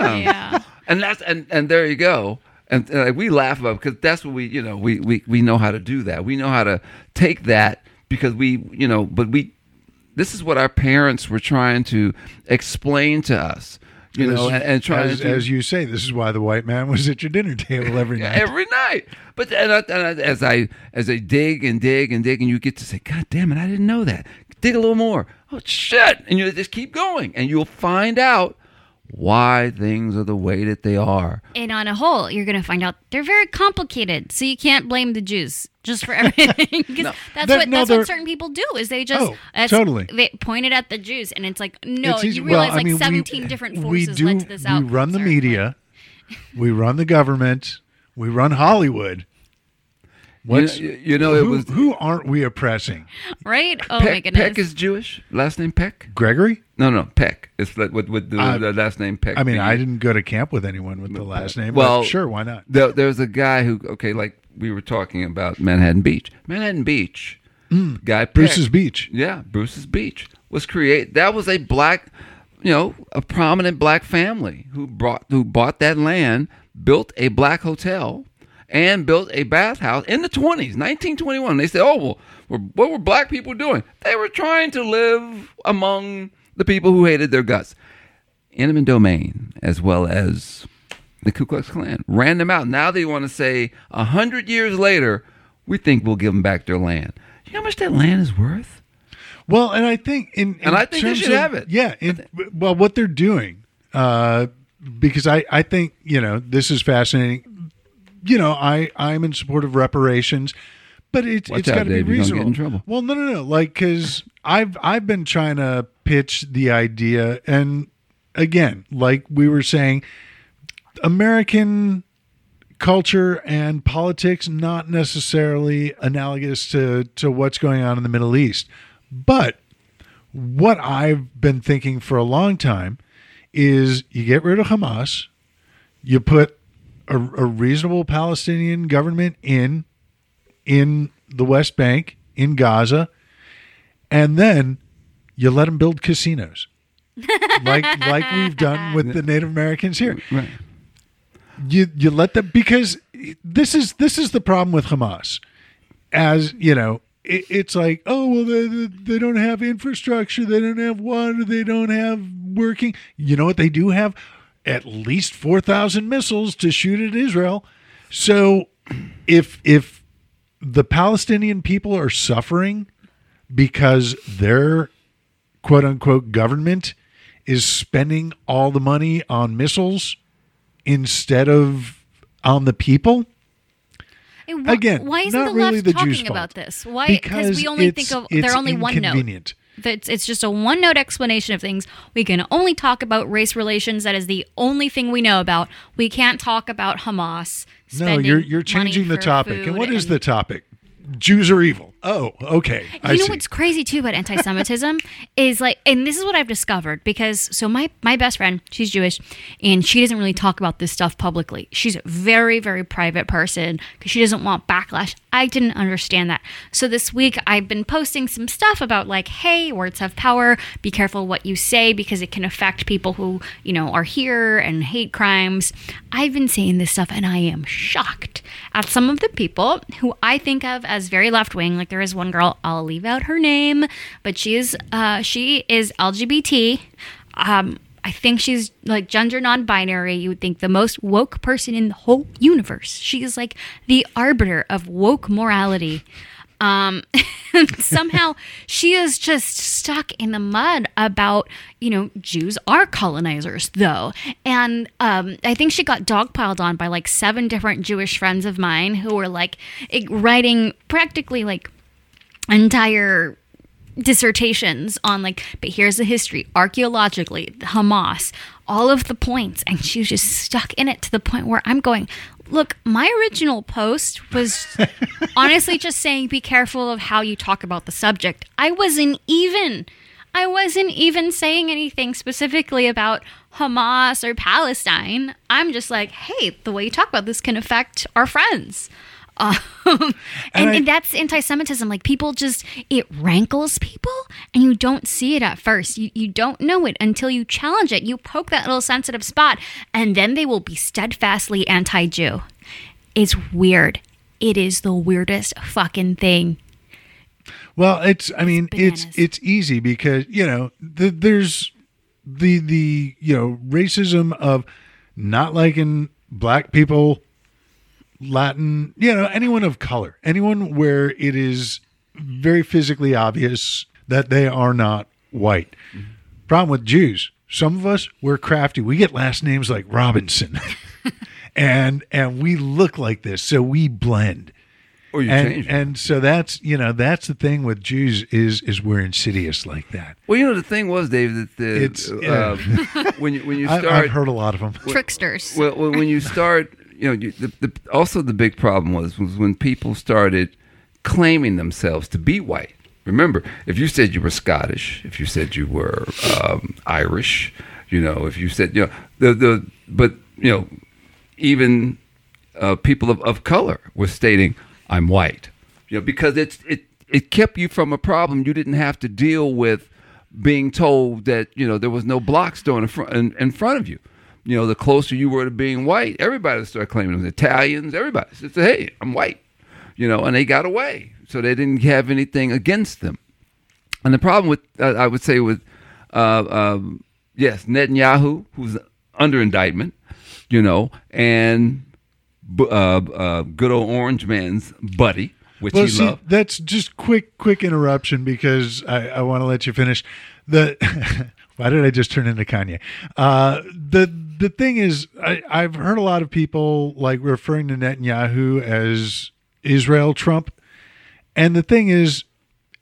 Yeah. and that's and and there you go and, and like, we laugh about because that's what we you know we, we we know how to do that we know how to take that because we you know but we this is what our parents were trying to explain to us you know and, and trying as, to as you say, this is why the white man was at your dinner table every night. every night. But and I, and I, as I as I dig and dig and dig, and you get to say, "God damn it, I didn't know that." Dig a little more. Oh shit! And you just keep going, and you'll find out why things are the way that they are. And on a whole, you're going to find out they're very complicated. So you can't blame the Jews just for everything. 'Cause that's They're- what no, that's what certain people do is they just Oh, that's- totally. they point it at the Jews and it's like no, It's you realize well, like mean, we- 17 different we forces do, led to this out. We run the media, we run the government, we run Hollywood. What's, you, you know, it who, was who aren't we oppressing? right? Oh my Peck, goodness. Peck is Jewish. Last name Peck. Gregory? No, no, Peck. It's like with with the, Uh, the last name Peck. I mean, The- I didn't go to camp with anyone with the last name. Well- but sure, why not? There, there's a guy who, okay, like we were talking about Manhattan Beach. Manhattan Beach, mm. guy Peck, Bruce's Beach. Yeah, Bruce's Beach was create. That was a black, you know, a prominent black family who brought who bought that land, built a black hotel, and built a bathhouse in the 20s, 1921. They said, "Oh, well, we're, what were black people doing? They were trying to live among the people who hated their guts." eminent domain as well as the Ku Klux Klan. Ran them out. Now they want to say a hundred years later, we think we'll give them back their land. You know how much that land is worth? Well, and I think in, in And I think they should of- have it. Yeah. In, well, what they're doing, uh, because I I think you know this is fascinating. You know, I I'm in support of reparations, but it's Watch it's got to be reasonable. Well, no, no, no. Like because I've I've been trying to pitch the idea, and again, like we were saying, American culture and politics not necessarily analogous to to what's going on in the Middle East. But what I've been thinking for a long time is you get rid of Hamas, you put a, a reasonable Palestinian government in in the West Bank, in Gaza, and then you let them build casinos. like like we've done with the Native Americans here Right. You you let them because this is this is the problem with Hamas. As you know, it, it's like oh well they, they don't have infrastructure, they don't have water, they don't have working. You know what they do have? At least four thousand missiles to shoot at Israel. So if if the Palestinian people are suffering because their quote unquote government is spending all the money on missiles instead of on the people. Hey, wh- Again, why isn't not the really left the talking about this? Why? Because we only think of it's they're only one note. That's it's just a one note explanation of things. We can only talk about race relations. That is the only thing we know about. We can't talk about Hamas. No, you're you're changing the topic. And what is the topic? Jews are evil. Oh, okay. I you know see. what's crazy too about anti-Semitism is like, and this is what I've discovered because so my my best friend, she's Jewish, and she doesn't really talk about this stuff publicly. She's a very very private person because she doesn't want backlash. I didn't understand that. So this week I've been posting some stuff about like, hey, words have power. Be careful what you say because it can affect people who you know are here and hate crimes. I've been saying this stuff and I am shocked at some of the people who I think of as very left wing. Like there is one girl, I'll leave out her name, but she is uh, she is LGBT. Um, I think she's like gender non-binary. You would think the most woke person in the whole universe. She is like the arbiter of woke morality. Um, somehow she is just stuck in the mud about you know Jews are colonizers though, and um, I think she got dogpiled on by like seven different Jewish friends of mine who were like writing practically like entire dissertations on like but here's the history. Archaeologically hamas all of the points and she was just stuck in it to the point where i'm going look my original post was honestly just saying be careful of how you talk about the subject. I wasn't even i wasn't even saying anything specifically about hamas or palestine. I'm just like hey the way you talk about this can affect our friends um, and, And I- and that's anti-Semitism. Like people just it rankles people, and you don't see it at first. You you don't know it until you challenge it. You poke that little sensitive spot, and then they will be steadfastly anti-Jew. It's weird. It is the weirdest fucking thing. Well, it's I mean it's bananas. it's easy because you know the, there's the the you know racism of not liking black people, Latin, you know anyone of color, anyone where it is very physically obvious that they are not white. Problem with Jews, some of us we're crafty. We get last names like Robinson, and and we look like this, so we blend Or you and change it. and so that's you know that's the thing with Jews is is we're insidious like that. Well, you know the thing was, Dave, that the It's- uh, when you when you start I've heard a lot of them. Tricksters. Well, well, when you start, you know, you, the, the, also the big problem was was when people started claiming themselves to be white. Remember, if you said you were Scottish, if you said you were um, Irish, you know, if you said, you know, the the but you know, even uh, people of, of color were stating, "I'm white," you know, because it's it it kept you from a problem you didn't have to deal with being told that you know there was no blocks thrown in front in, in front of you. You know, the closer you were to being white, everybody started claiming it was Italians. Everybody said, "Hey, I'm white," you know, and they got away, so they didn't have anything against them. And the problem with, uh, I would say, with uh, um, yes, Netanyahu, who's under indictment, you know, and uh, uh, good old Orange Man's buddy, which Well, he see, loved. that's just quick, quick interruption because I, I want to let you finish. The why did I just turn into Kanye? Uh, the the thing is, I, I've heard a lot of people like referring to Netanyahu as Israel Trump, and the thing is,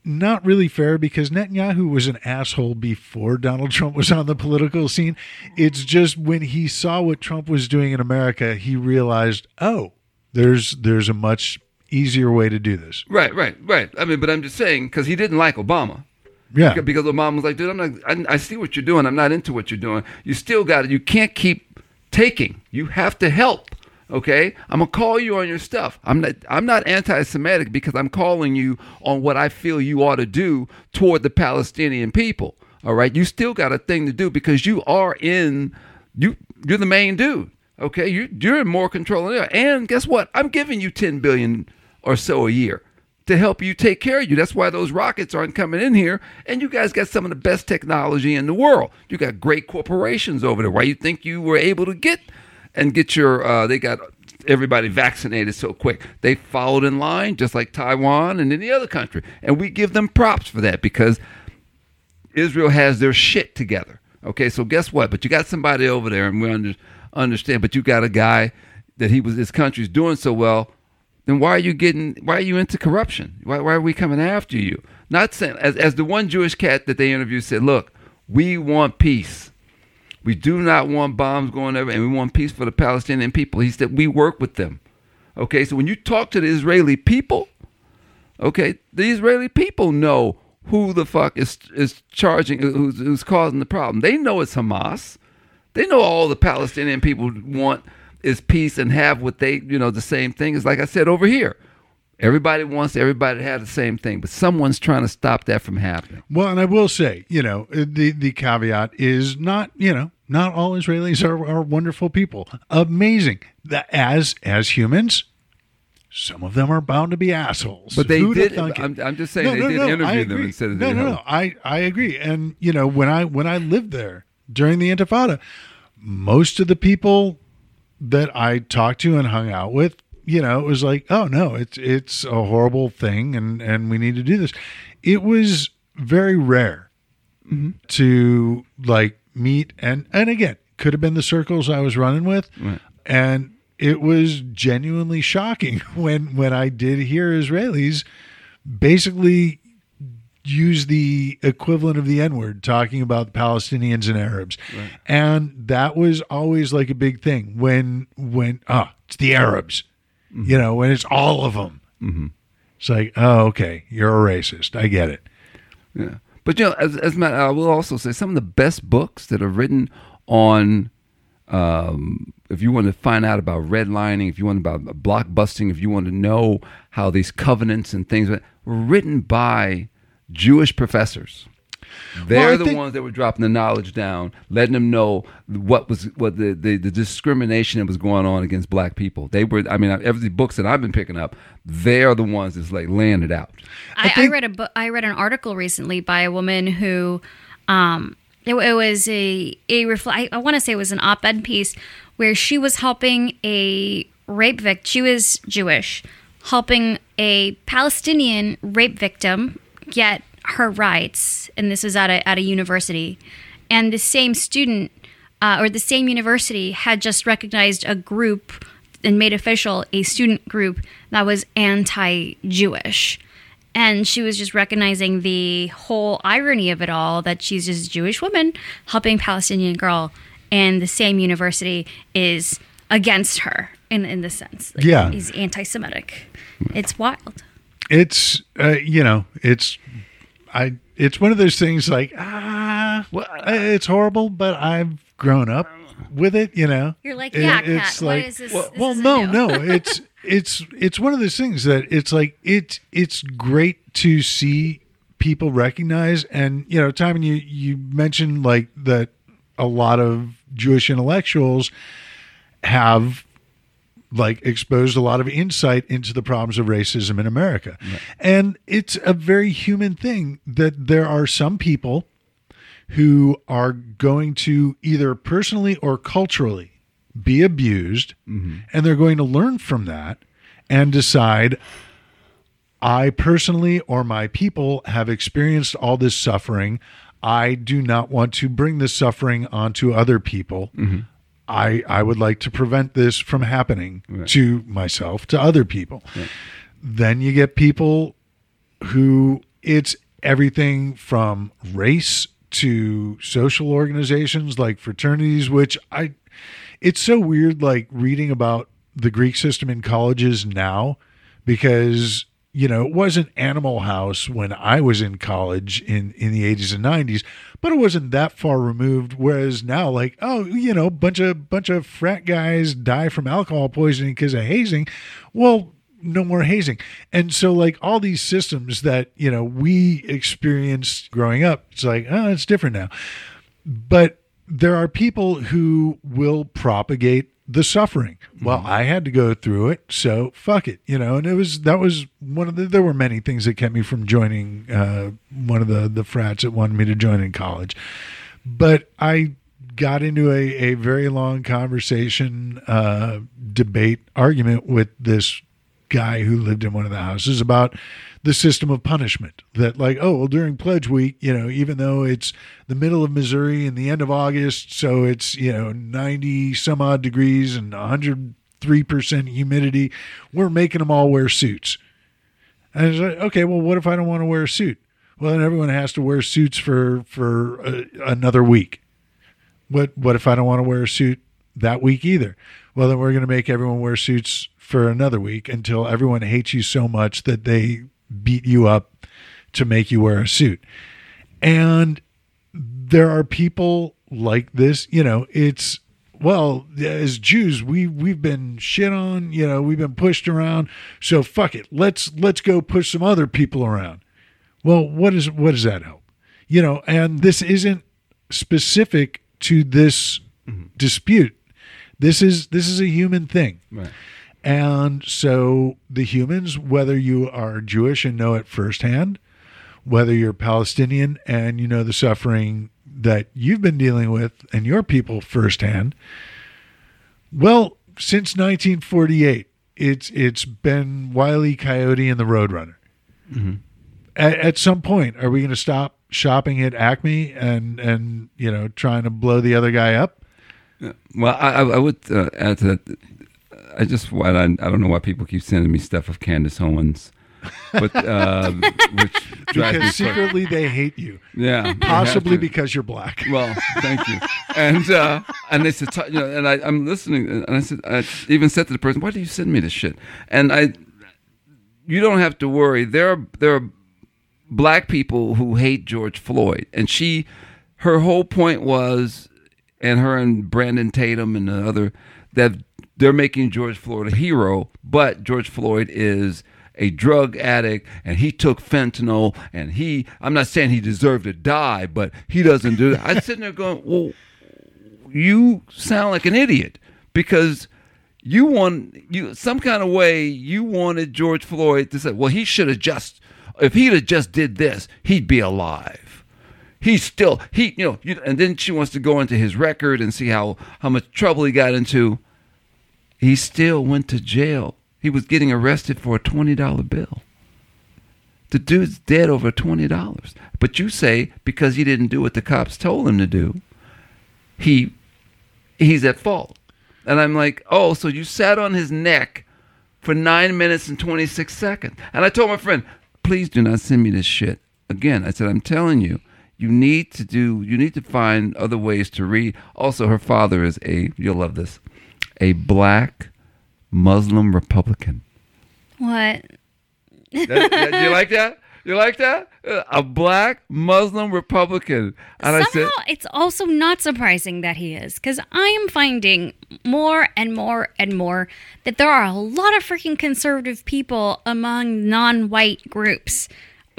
not really fair because Netanyahu was an asshole before Donald Trump was on the political scene. It's just when he saw what Trump was doing in America, he realized, oh, there's there's a much easier way to do this. Right, right, right. I mean, but I'm just saying because he didn't like Obama. Yeah. Because the mom was like, dude, I'm not. I, I see what you're doing. I'm not into what you're doing. You still got it. You can't keep taking. You have to help. Okay, I'm gonna call you on your stuff. I'm not. I'm not anti-Semitic because I'm calling you on what I feel you ought to do toward the Palestinian people. All right, you still got a thing to do because you are in. You you're the main dude. Okay, you you're in more control than. And guess what? I'm giving you 10 billion or so a year to help you take care of you. That's why those rockets aren't coming in here. And you guys got some of the best technology in the world. You got great corporations over there. Why you think you were able to get and get your? Uh, they got everybody vaccinated so quick. They followed in line just like Taiwan and any other country, and we give them props for that because Israel has their shit together. Okay, so guess what? But you got somebody over there, and we under, understand. But you got a guy that he was his country's doing so well. Then why are you getting? Why are you into corruption? Why, why are we coming after you? Not saying as as the one Jewish cat that they interviewed said, look, we want peace. We do not want bombs going over, and we want peace for the Palestinian people. He said we work with them. Okay, so when you talk to the Israeli people, okay, the Israeli people know who the fuck is is charging, who's, who's causing the problem. They know it's Hamas. They know all the Palestinian people want is peace and have what they, you know, the same thing. Is like I said over here. Everybody wants everybody to have the same thing, but someone's trying to stop that from happening. Well, and I will say, you know, uh, the the caveat is not, you know, not all Israelis are, are wonderful people. Amazing. That as as humans, some of them are bound to be assholes. But they Who'da did. I'm, I'm just saying no, they did I interview them and said no, no, no. I I agree. And you know, when I when I lived there during the Intifada, most of the people that I talked to and hung out with, you know, it was like, oh no, it's it's a horrible thing, and and we need to do this. It was very rare mm-hmm. to like meet and and again could have been the circles I was running with, and it was genuinely shocking when when I did hear Israelis basically use the equivalent of the N word talking about Palestinians and Arabs. And that was always like a big thing when, when, ah, it's the Arabs, you know, when it's all of them. Mm-hmm. It's like, oh, okay, you're a racist. I get it. Yeah. But you know, as, as Matt, I will also say some of the best books that are written on, um, if you want to find out about redlining, if you want about blockbusting, if you want to know how these covenants and things were written by Jewish professors. They're I the think- ones that were dropping the knowledge down, letting them know what was what the, the, the discrimination that was going on against black people. They were, I mean, every books that I've been picking up, they are the ones that's like laying it out. I, I, think- read a book. I read an article recently by a woman who, um, it, it was a a refl- I, I want to say it was an op-ed piece where she was helping a rape victim. She was Jewish, helping a Palestinian rape victim get her rights, and this was at a at a university, and the same student uh, or the same university had just recognized a group and made official a student group that was anti-Jewish. And she was just recognizing the whole irony of it all that she's just a Jewish woman helping Palestinian girl, and the same university is against her in in this sense. Like, Yeah. he's anti-Semitic. It's wild. It's, uh, you know, it's, I, it's one of those things like, ah, Well, it's horrible, but I've grown up with it, you know. You're like, It- yeah, it's Kat. Like- is this? Well, This well no, no, it's it's it's one of those things that it's like it's it's great to see people recognize, and you know, Timon, you you mentioned like that a lot of Jewish intellectuals have like exposed a lot of insight into the problems of racism in America. And it's a very human thing that there are some people who are going to either personally or culturally be abused, mm-hmm. and they're going to learn from that and decide I personally or my people have experienced all this suffering. I do not want to bring this suffering onto other people. Mm-hmm. I I would like to prevent this from happening to myself, to other people. Then you get people who it's everything from race to social organizations like fraternities, which I it's so weird like reading about the Greek system in colleges now because you know it wasn't Animal House when I was in college in in the 80s and 90s but it wasn't that far removed whereas now like oh you know bunch of bunch of frat guys die from alcohol poisoning because of hazing. Well no more hazing. And so like all these systems that you know we experienced growing up it's like oh it's different now. But there are people who will propagate the suffering. Well, I had to go through it, so fuck it, you know. And it was that was one of the. There were many things that kept me from joining uh, one of the the frats that wanted me to join in college, but I got into a a very long conversation, uh, debate, argument with this guy who lived in one of the houses about the system of punishment that like oh well during pledge week you know even though it's the middle of missouri and the end of august so it's you know 90 some odd degrees and 103% humidity we're making them all wear suits. And it's like okay well what if i don't want to wear a suit? Well then everyone has to wear suits for for uh, another week. What what if i don't want to wear a suit that week either? Well then we're going to make everyone wear suits for another week until everyone hates you so much that they beat you up to make you wear a suit. And there are people like this, you know, it's well, as Jews, we we've been shit on, you know, we've been pushed around. So fuck it. Let's let's go push some other people around. Well, what is what does that help? You know, and this isn't specific to this mm-hmm. dispute. This is this is a human thing. Right. And so the humans, whether you are Jewish and know it firsthand, whether you're Palestinian and you know the suffering that you've been dealing with and your people firsthand, well, since 1948, it's it's been Wile E. Coyote and the Roadrunner. At, at some point, are we going to stop shopping at Acme and and you know trying to blow the other guy up? Well, I, I I would uh, add to that. I just why I, I don't know why people keep sending me stuff of Candace Owens, but uh, which Because secretly they hate you, Yeah, possibly they have to. because you're black. Well, thank you. And uh, and they said, you know, and I, I'm listening, and I said, I even said to the person, "Why do you send me this shit?" And I, you don't have to worry. There are there are black people who hate George Floyd, and she, her whole point was, and her and Brandon Tatum and the other that they're making George Floyd a hero, but George Floyd is a drug addict and he took fentanyl and he I'm not saying he deserved to die, but he doesn't do that. I'm sitting there going, Well, you sound like an idiot because you want you some kind of way you wanted George Floyd to say, well, he should have just if he'd have just did this, he'd be alive. He's still he you know you, and then she wants to go into his record and see how how much trouble he got into. He still went to jail. He was getting arrested for a twenty dollar bill. The dude's dead over twenty dollars. But you say because he didn't do what the cops told him to do, he he's at fault. And I'm like, oh, so you sat on his neck for nine minutes and 26 seconds. And I told my friend, please do not send me this shit. Again, I said, I'm telling you, you need to do, you need to find other ways to read. Also, her father is a, you'll love this, a black Muslim Republican. What? That- that- do you like that? You like that? Uh, A black Muslim Republican. And I Somehow, said, it's also not surprising that he is, because I am finding more and more and more that there are a lot of freaking conservative people among non-white groups,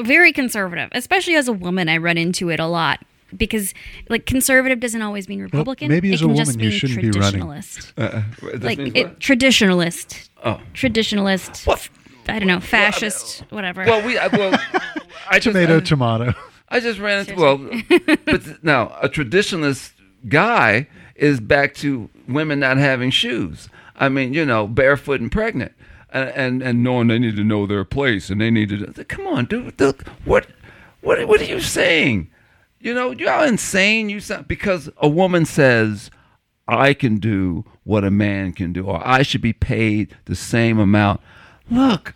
very conservative. Especially as a woman, I run into it a lot because, like, conservative doesn't always mean Republican. maybe it as a can just woman you shouldn't be running. traditionalist. uh, like it, traditionalist, Oh. traditionalist. What? I don't know, fascist, whatever. Well, we, I, well, I just, Tomato, I- tomato. I just ran into well, but now a traditionalist guy is back to women not having shoes. I mean, you know, barefoot and pregnant, and and, and knowing they need to know their place and they need to. Come on, dude. Look, what what what are you saying? You know, you're how insane you sound because a woman says. I can do what a man can do, or I should be paid the same amount. Look,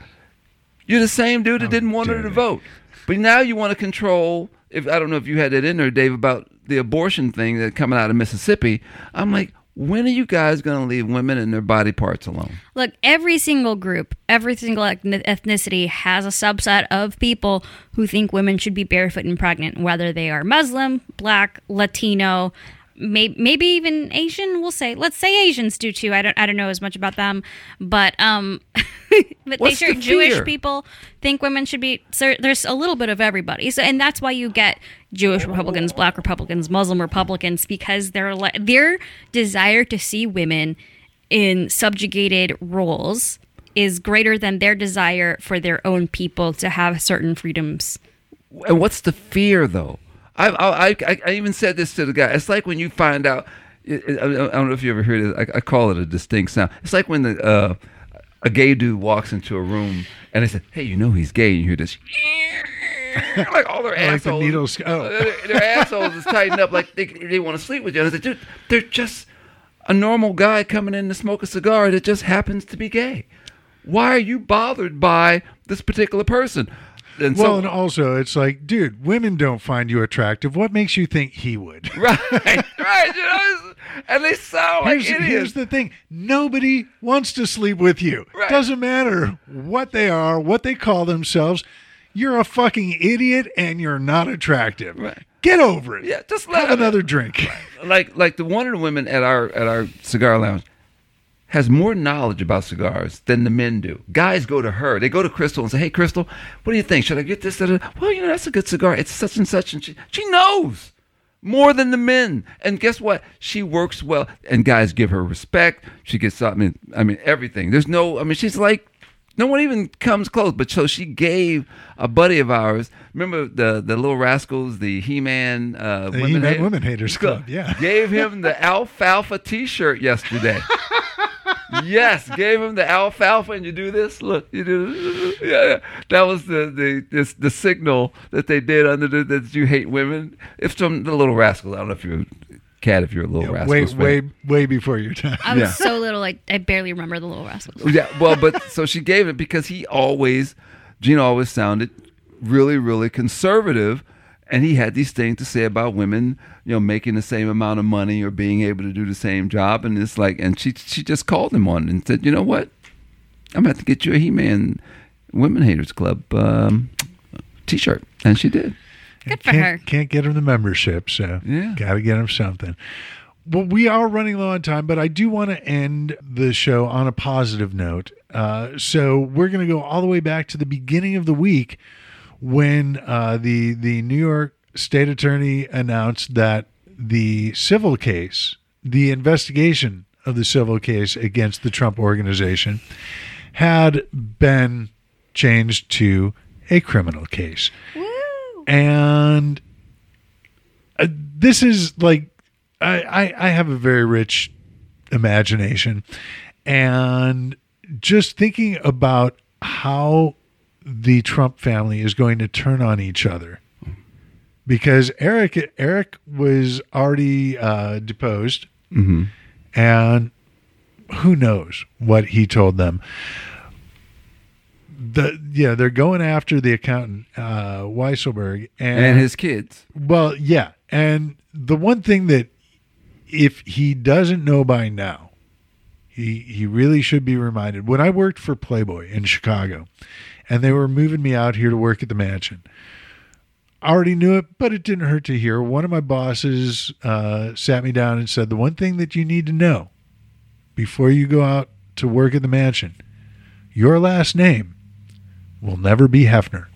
you're the same dude that didn't want her to vote, but now you want to control. If I don't know if you had that in there, Dave, about the abortion thing that coming out of Mississippi. I'm like, when are you guys going to leave women and their body parts alone? Look, every single group, every single ethnicity has a subset of people who think women should be barefoot and pregnant, whether they are Muslim, Black, Latino, may- maybe even Asian. We'll say, let's say Asians do too. I don't, I don't know as much about them, but um, but What's they sure the Jewish people think women should be. So there's a little bit of everybody. So and that's why you get Jewish Republicans, Black Republicans, Muslim Republicans because they're their desire to see women in subjugated roles is greater than their desire for their own people to have certain freedoms. And what's the fear, though? I, I, I, I even said this to the guy. It's like when you find out. I, I don't know if you ever heard it. I, I call it a distinct sound. It's like when the uh, a gay dude walks into a room and they say, "Hey, you know he's gay," and you hear this. like all their Like the assholes, needles- oh. their, their assholes is tightened up like they, they want to sleep with you. And I said, "Dude, they're just a normal guy coming in to smoke a cigar that just happens to be gay. Why are you bothered by this particular person?" And Well, so, and also it's like, dude, women don't find you attractive. What makes you think he would? Right, right. You know, and they sound like Here's, idiots. here's the thing: nobody wants to sleep with you. Right. Doesn't matter what they are, what they call themselves. You're a fucking idiot, and you're not attractive. Right. Get over it. Yeah, just let have another drink. like like the one of the women at our at our cigar lounge has more knowledge about cigars than the men do. Guys go to her. They go to Crystal and say, "Hey, Crystal, what do you think? Should I get this?" Da-da-da?" Well, you know, that's a good cigar. It's such and such, and she she knows more than the men. And guess what? She works well, and guys give her respect. She gets. I mean, I mean everything. There's no. I mean, she's like. No one even comes close, but so she gave a buddy of ours. Remember the the little rascals, the He Man, uh, The He-Man Women Haters Club, yeah. gave him the alfalfa T-shirt yesterday. yes, gave him the alfalfa, and you do this. Look, you do. This. Yeah, yeah. That was the the this, the signal that they did under the that you hate women. If from the little rascals, I don't know if you're a cat, if you're a little rascal. way, way, way before your time. I was Yeah. so little, like I barely remember the Little Rascals. Yeah, well, but so she gave it because he always, Gene always sounded really, really conservative, and he had these things to say about women, you know, making the same amount of money or being able to do the same job, and it's like, and she she just called him on it and said, you know what, I'm about to get you a He-Man Women Haters Club um, T-shirt, and she did. Good for can't, her. Can't get him the membership, so Yeah. got to get him something. Well, we are running low on time, but I do want to end the show on a positive note. Uh, so we're going to go all the way back to the beginning of the week when uh, the the New York State Attorney announced that the civil case, the investigation of the civil case against the Trump organization, had been changed to a criminal case. And uh, this is like I, I I have a very rich imagination, and just thinking about how the Trump family is going to turn on each other, because Eric Eric was already uh, deposed, and who knows what he told them. The yeah, they're going after the accountant uh, Weisselberg And his kids. well, yeah. And the one thing that if he doesn't know by now, he he really should be reminded. When I worked for Playboy in Chicago and they were moving me out here to work at the mansion, I already knew it, but it didn't hurt to hear. One of my bosses uh, sat me down and said, The one thing that you need to know before you go out to work at the mansion, your last name will never be Hefner.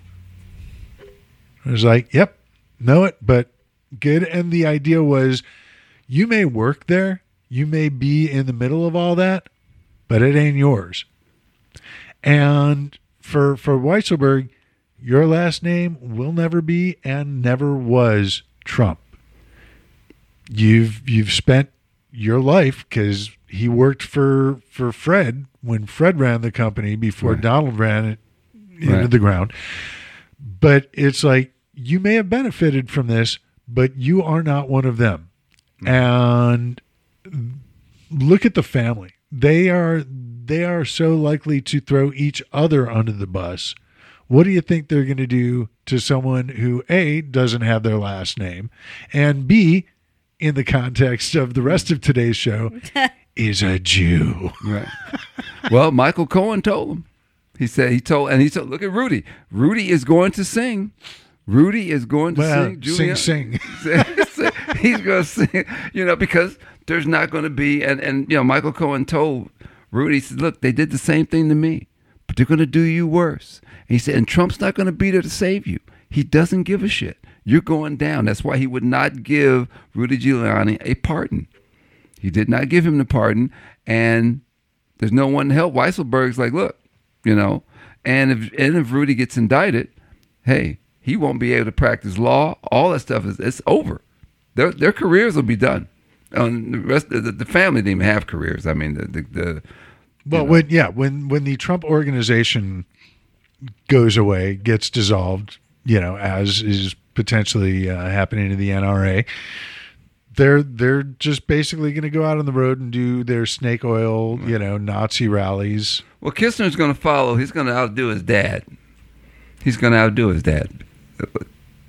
I was like, Yep, know it, but good. And the idea was you may work there, you may be in the middle of all that, but it ain't yours. And for for Weisselberg, your last name will never be and never was Trump. You've you've spent your life because he worked for for Fred when Fred ran the company before Right. Donald ran it into Right. the ground. But it's like you may have benefited from this, but you are not one of them. And look at the family. They are they are so likely to throw each other under the bus. What do you think they're going to do to someone who A doesn't have their last name and B in the context of the rest of today's show is a Jew. Right. well, Michael Cohen told him. He said he told, and he said, look at Rudy. Rudy is going to sing. Rudy is going to Well, sing. sing sing. He's going to sing. You know, because there's not going to be, and and you know, Michael Cohen told Rudy, said, look, they did the same thing to me, but they're going to do you worse. And he said, and Trump's not going to be there to save you. He doesn't give a shit. You're going down. That's why he would not give Rudy Giuliani a pardon. He did not give him the pardon, and there's no one to help. Weisselberg's like, look, you know, and if and if Rudy gets indicted, hey, he won't be able to practice law. All that stuff is it's over. Their their careers will be done. And the rest of the, the family didn't even have careers. I mean, the the, the Well, when yeah, when when the Trump organization goes away, gets dissolved, you know, as is potentially uh, happening to the NRA, they're they're just basically going to go out on the road and do their snake oil, you know, Nazi rallies. well, Kistner's going to follow. He's going to outdo his dad. He's going to outdo his dad.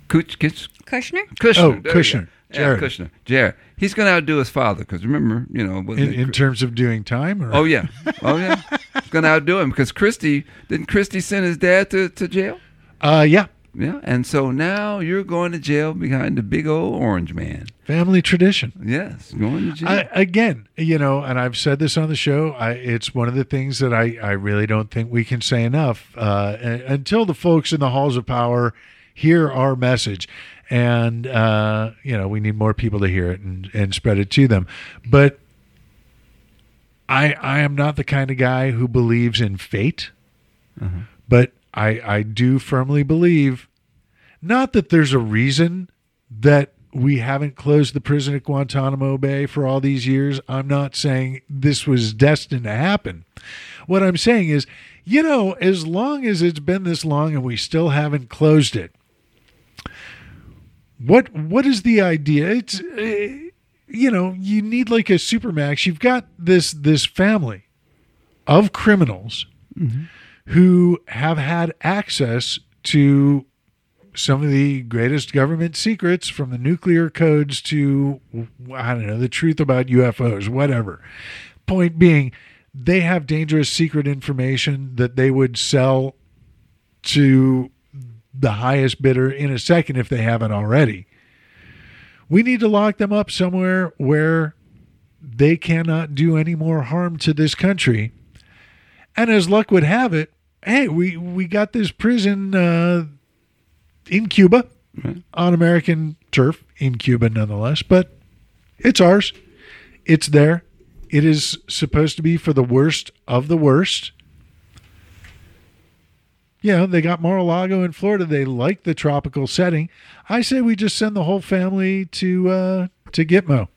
Kuch, Kuch, Kushner? Kushner. Oh, there you go. Kushner. Yeah, Jared. Kushner. Jared. He's going to outdo his father because remember, you know, In, in terms of doing time, or Oh yeah, oh yeah. He's gonna outdo him because Christie didn't Christie send his dad to, to jail? uh, yeah, Yeah, and so now you're going to jail behind the big old orange man. family tradition. Yes, going to jail. I, again, you know, and I've said this on the show. I, it's one of the things that I, I really don't think we can say enough uh, until the folks in the halls of power hear our message. And, uh, you know, we need more people to hear it and, and spread it to them. But I, I am not the kind of guy who believes in fate, but I, I do firmly believe not that there's a reason that we haven't closed the prison at Guantanamo Bay for all these years. I'm not saying this was destined to happen. What I'm saying is, you know, as long as it's been this long and we still haven't closed it, what what is the idea? It's uh, you know, you need like a supermax. You've got this this family of criminals who have had access to some of the greatest government secrets from the nuclear codes to I don't know the truth about UFOs, whatever. Point being, they have dangerous secret information that they would sell to the highest bidder in a second if they haven't already. We need to lock them up somewhere where they cannot do any more harm to this country. And as luck would have it, hey, we we got this prison uh, in Cuba on American turf in Cuba, nonetheless. But it's ours. It's there. It is supposed to be for the worst of the worst. You know, they got Mar-a-Lago in Florida. They like the tropical setting. I say we just send the whole family to uh, to Gitmo.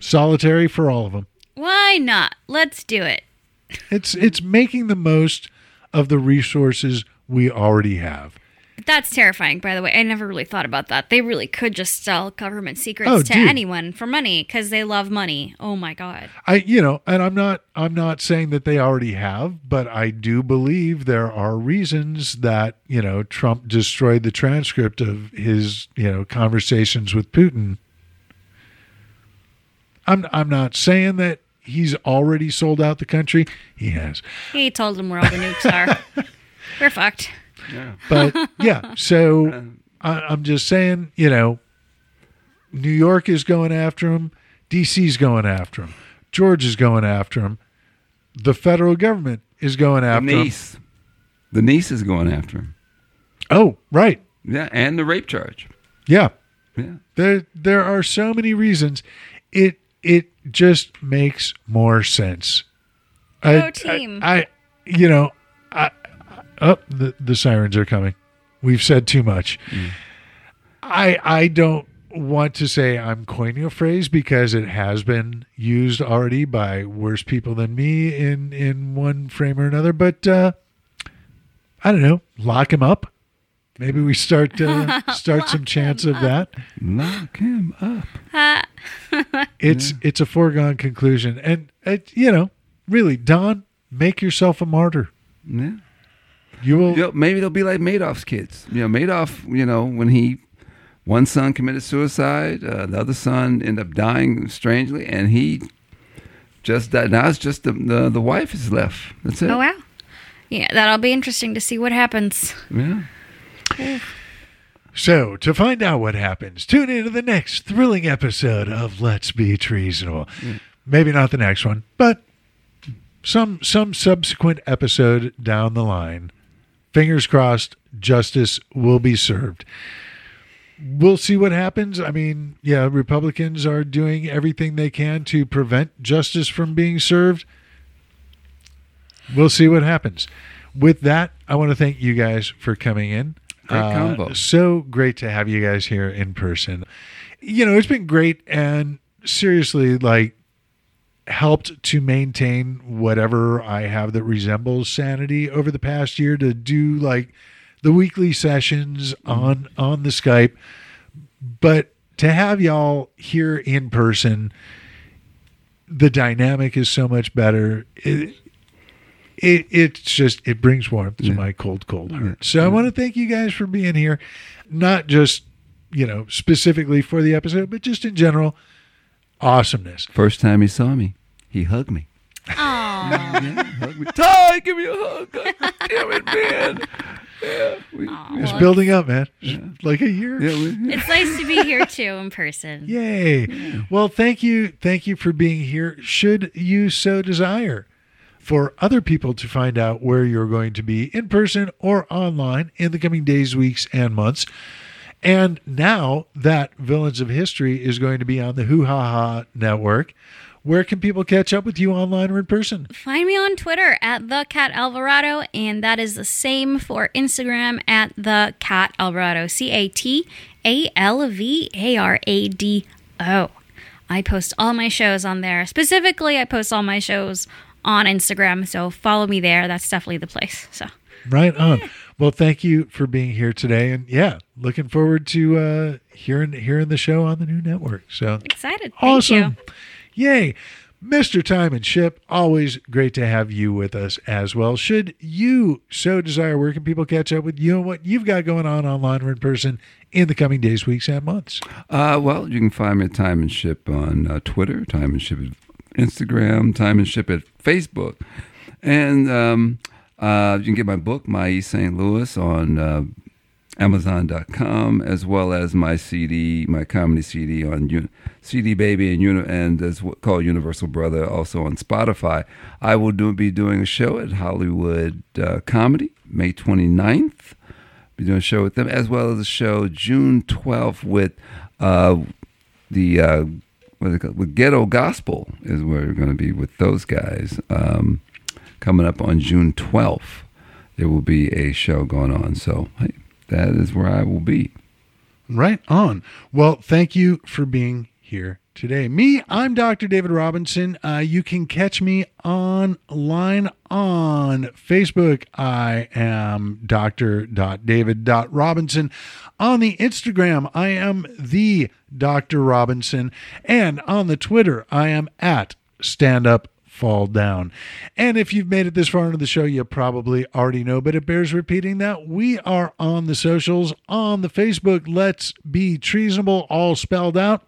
Solitary for all of them. Why not? Let's do it. It's it's making the most of the resources we already have. That's terrifying, by the way. I never really thought about that. They really could just sell government secrets Oh, to dude. anyone for money because they love money. Oh my God. I you know, and I'm not I'm not saying that they already have, but I do believe there are reasons that, you know, Trump destroyed the transcript of his, you know, conversations with Putin. I'm I'm not saying that he's already sold out the country. He has. He told them where all the nukes are. We're fucked. But yeah, so uh, I, I'm just saying, you know, New York is going after him, DC's going after him, Georgia is going after him, the federal government is going the after him. niece, the niece is going after him. Oh, right, Yeah, and the rape charge. yeah. Yeah, There there are so many reasons. It it just makes more sense. Go team. I, I you know I Oh, the, the sirens are coming. We've said too much. I I don't want to say I'm coining a phrase because it has been used already by worse people than me in in one frame or another. But uh, I don't know. Lock him up. Maybe we start uh, start some chance of that. Lock him up. It's it's a foregone conclusion, and it, you know, really, Don, make yourself a martyr. Yeah. You will. You know, maybe they'll be like Madoff's kids. You know, Madoff, you know, when he, one son committed suicide, uh, the other son ended up dying strangely, and he just died. Now it's just the, the, the wife is left. That's it. Oh wow. Yeah, that'll be interesting to see what happens. Yeah. So, to find out what happens, tune into the next thrilling episode of Let's Be Treasonable. Maybe not the next one, but some some subsequent episode down the line. Fingers crossed, justice will be served. We'll see what happens. I mean, yeah, Republicans are doing everything they can to prevent justice from being served. We'll see what happens. With that, I want to thank you guys for coming in. Great uh, combo. So great to have you guys here in person. You know, it's been great and seriously, like, helped to maintain whatever I have that resembles sanity over the past year to do like the weekly sessions mm-hmm. on on the Skype. But to have y'all here in person, the dynamic is so much better. It, it it's just it brings warmth to my cold cold heart. So I want to thank you guys for being here, not just you know specifically for the episode, but just in general. Awesomeness. First time he saw me, he hugged me. Aww. Yeah, hug me. Ty, give me a hug. God damn it, man. Yeah, we, It's Well, building up, man. Just Like a year. yeah, we, It's nice to be here too in person. Yay. Well, thank you. Thank you for being here. Should you so desire for other people to find out where you're going to be in person or online in the coming days, weeks, and months. And now that Villains of History is going to be on the WhoHaHa Network, where can people catch up with you online or in person? Find me on Twitter at the Cat Alvarado, and that is the same for Instagram at the Cat Alvarado. C A T A L V A R A D O. I post all my shows on there. Specifically, I post all my shows on Instagram, so follow me there. That's definitely the place. So Right on. Well, thank you for being here today, and yeah, looking forward to uh, hearing hearing the show on the new network. So excited. Thank awesome, you. yay, Mister Time and Ship. Always great to have you with us as well. Should you so desire, where can people catch up with you and what you've got going on online or in person in the coming days, weeks, and months? Uh, well, you can find me at Time and Ship on uh, Twitter, Time and Ship at Instagram, Time and Ship at Facebook, and um, uh, you can get my book, My East St. Louis, on uh, Amazon.com, as well as my CD, my comedy CD on CD Baby and Uni- and as called Universal Brother, also on Spotify. I will do, be doing a show at Hollywood uh, Comedy May 29th be doing a show with them, as well as a show June 12th with uh, the uh, with Ghetto Gospel is where we're going to be with those guys. Um, coming up on June 12th, there will be a show going on. So hey, that is where I will be. Right on. Well, thank you for being here today. Me, I'm Dr. David Robinson. Uh, you can catch me online on Facebook. I am dr.david.robinson. On the Instagram, I am the Dr. Robinson. And on the Twitter, I am at stand up fall down. And if you've made it this far into the show, you probably already know, but it bears repeating that we are on the socials, on the Facebook, Let's Be Treasonable, all spelled out,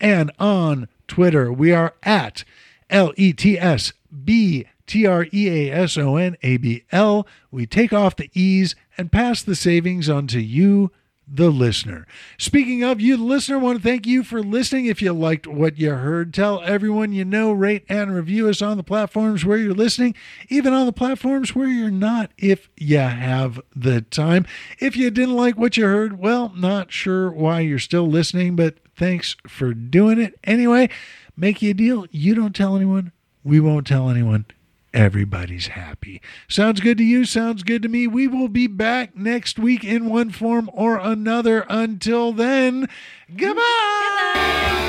and on Twitter, we are at L E T S B T R E A S O N A B L. We take off the E's and pass the savings on to you the listener. Speaking of you, the listener, want to thank you for listening. If you liked what you heard, tell everyone you know, rate and review us on the platforms where you're listening, even on the platforms where you're not, if you have the time. If you didn't like what you heard, well, not sure why you're still listening, but thanks for doing it. Anyway, make you a deal. You don't tell anyone, we won't tell anyone. Everybody's happy. Sounds good to you? Sounds good to me. We will be back next week in one form or another. Until then, goodbye. Goodbye.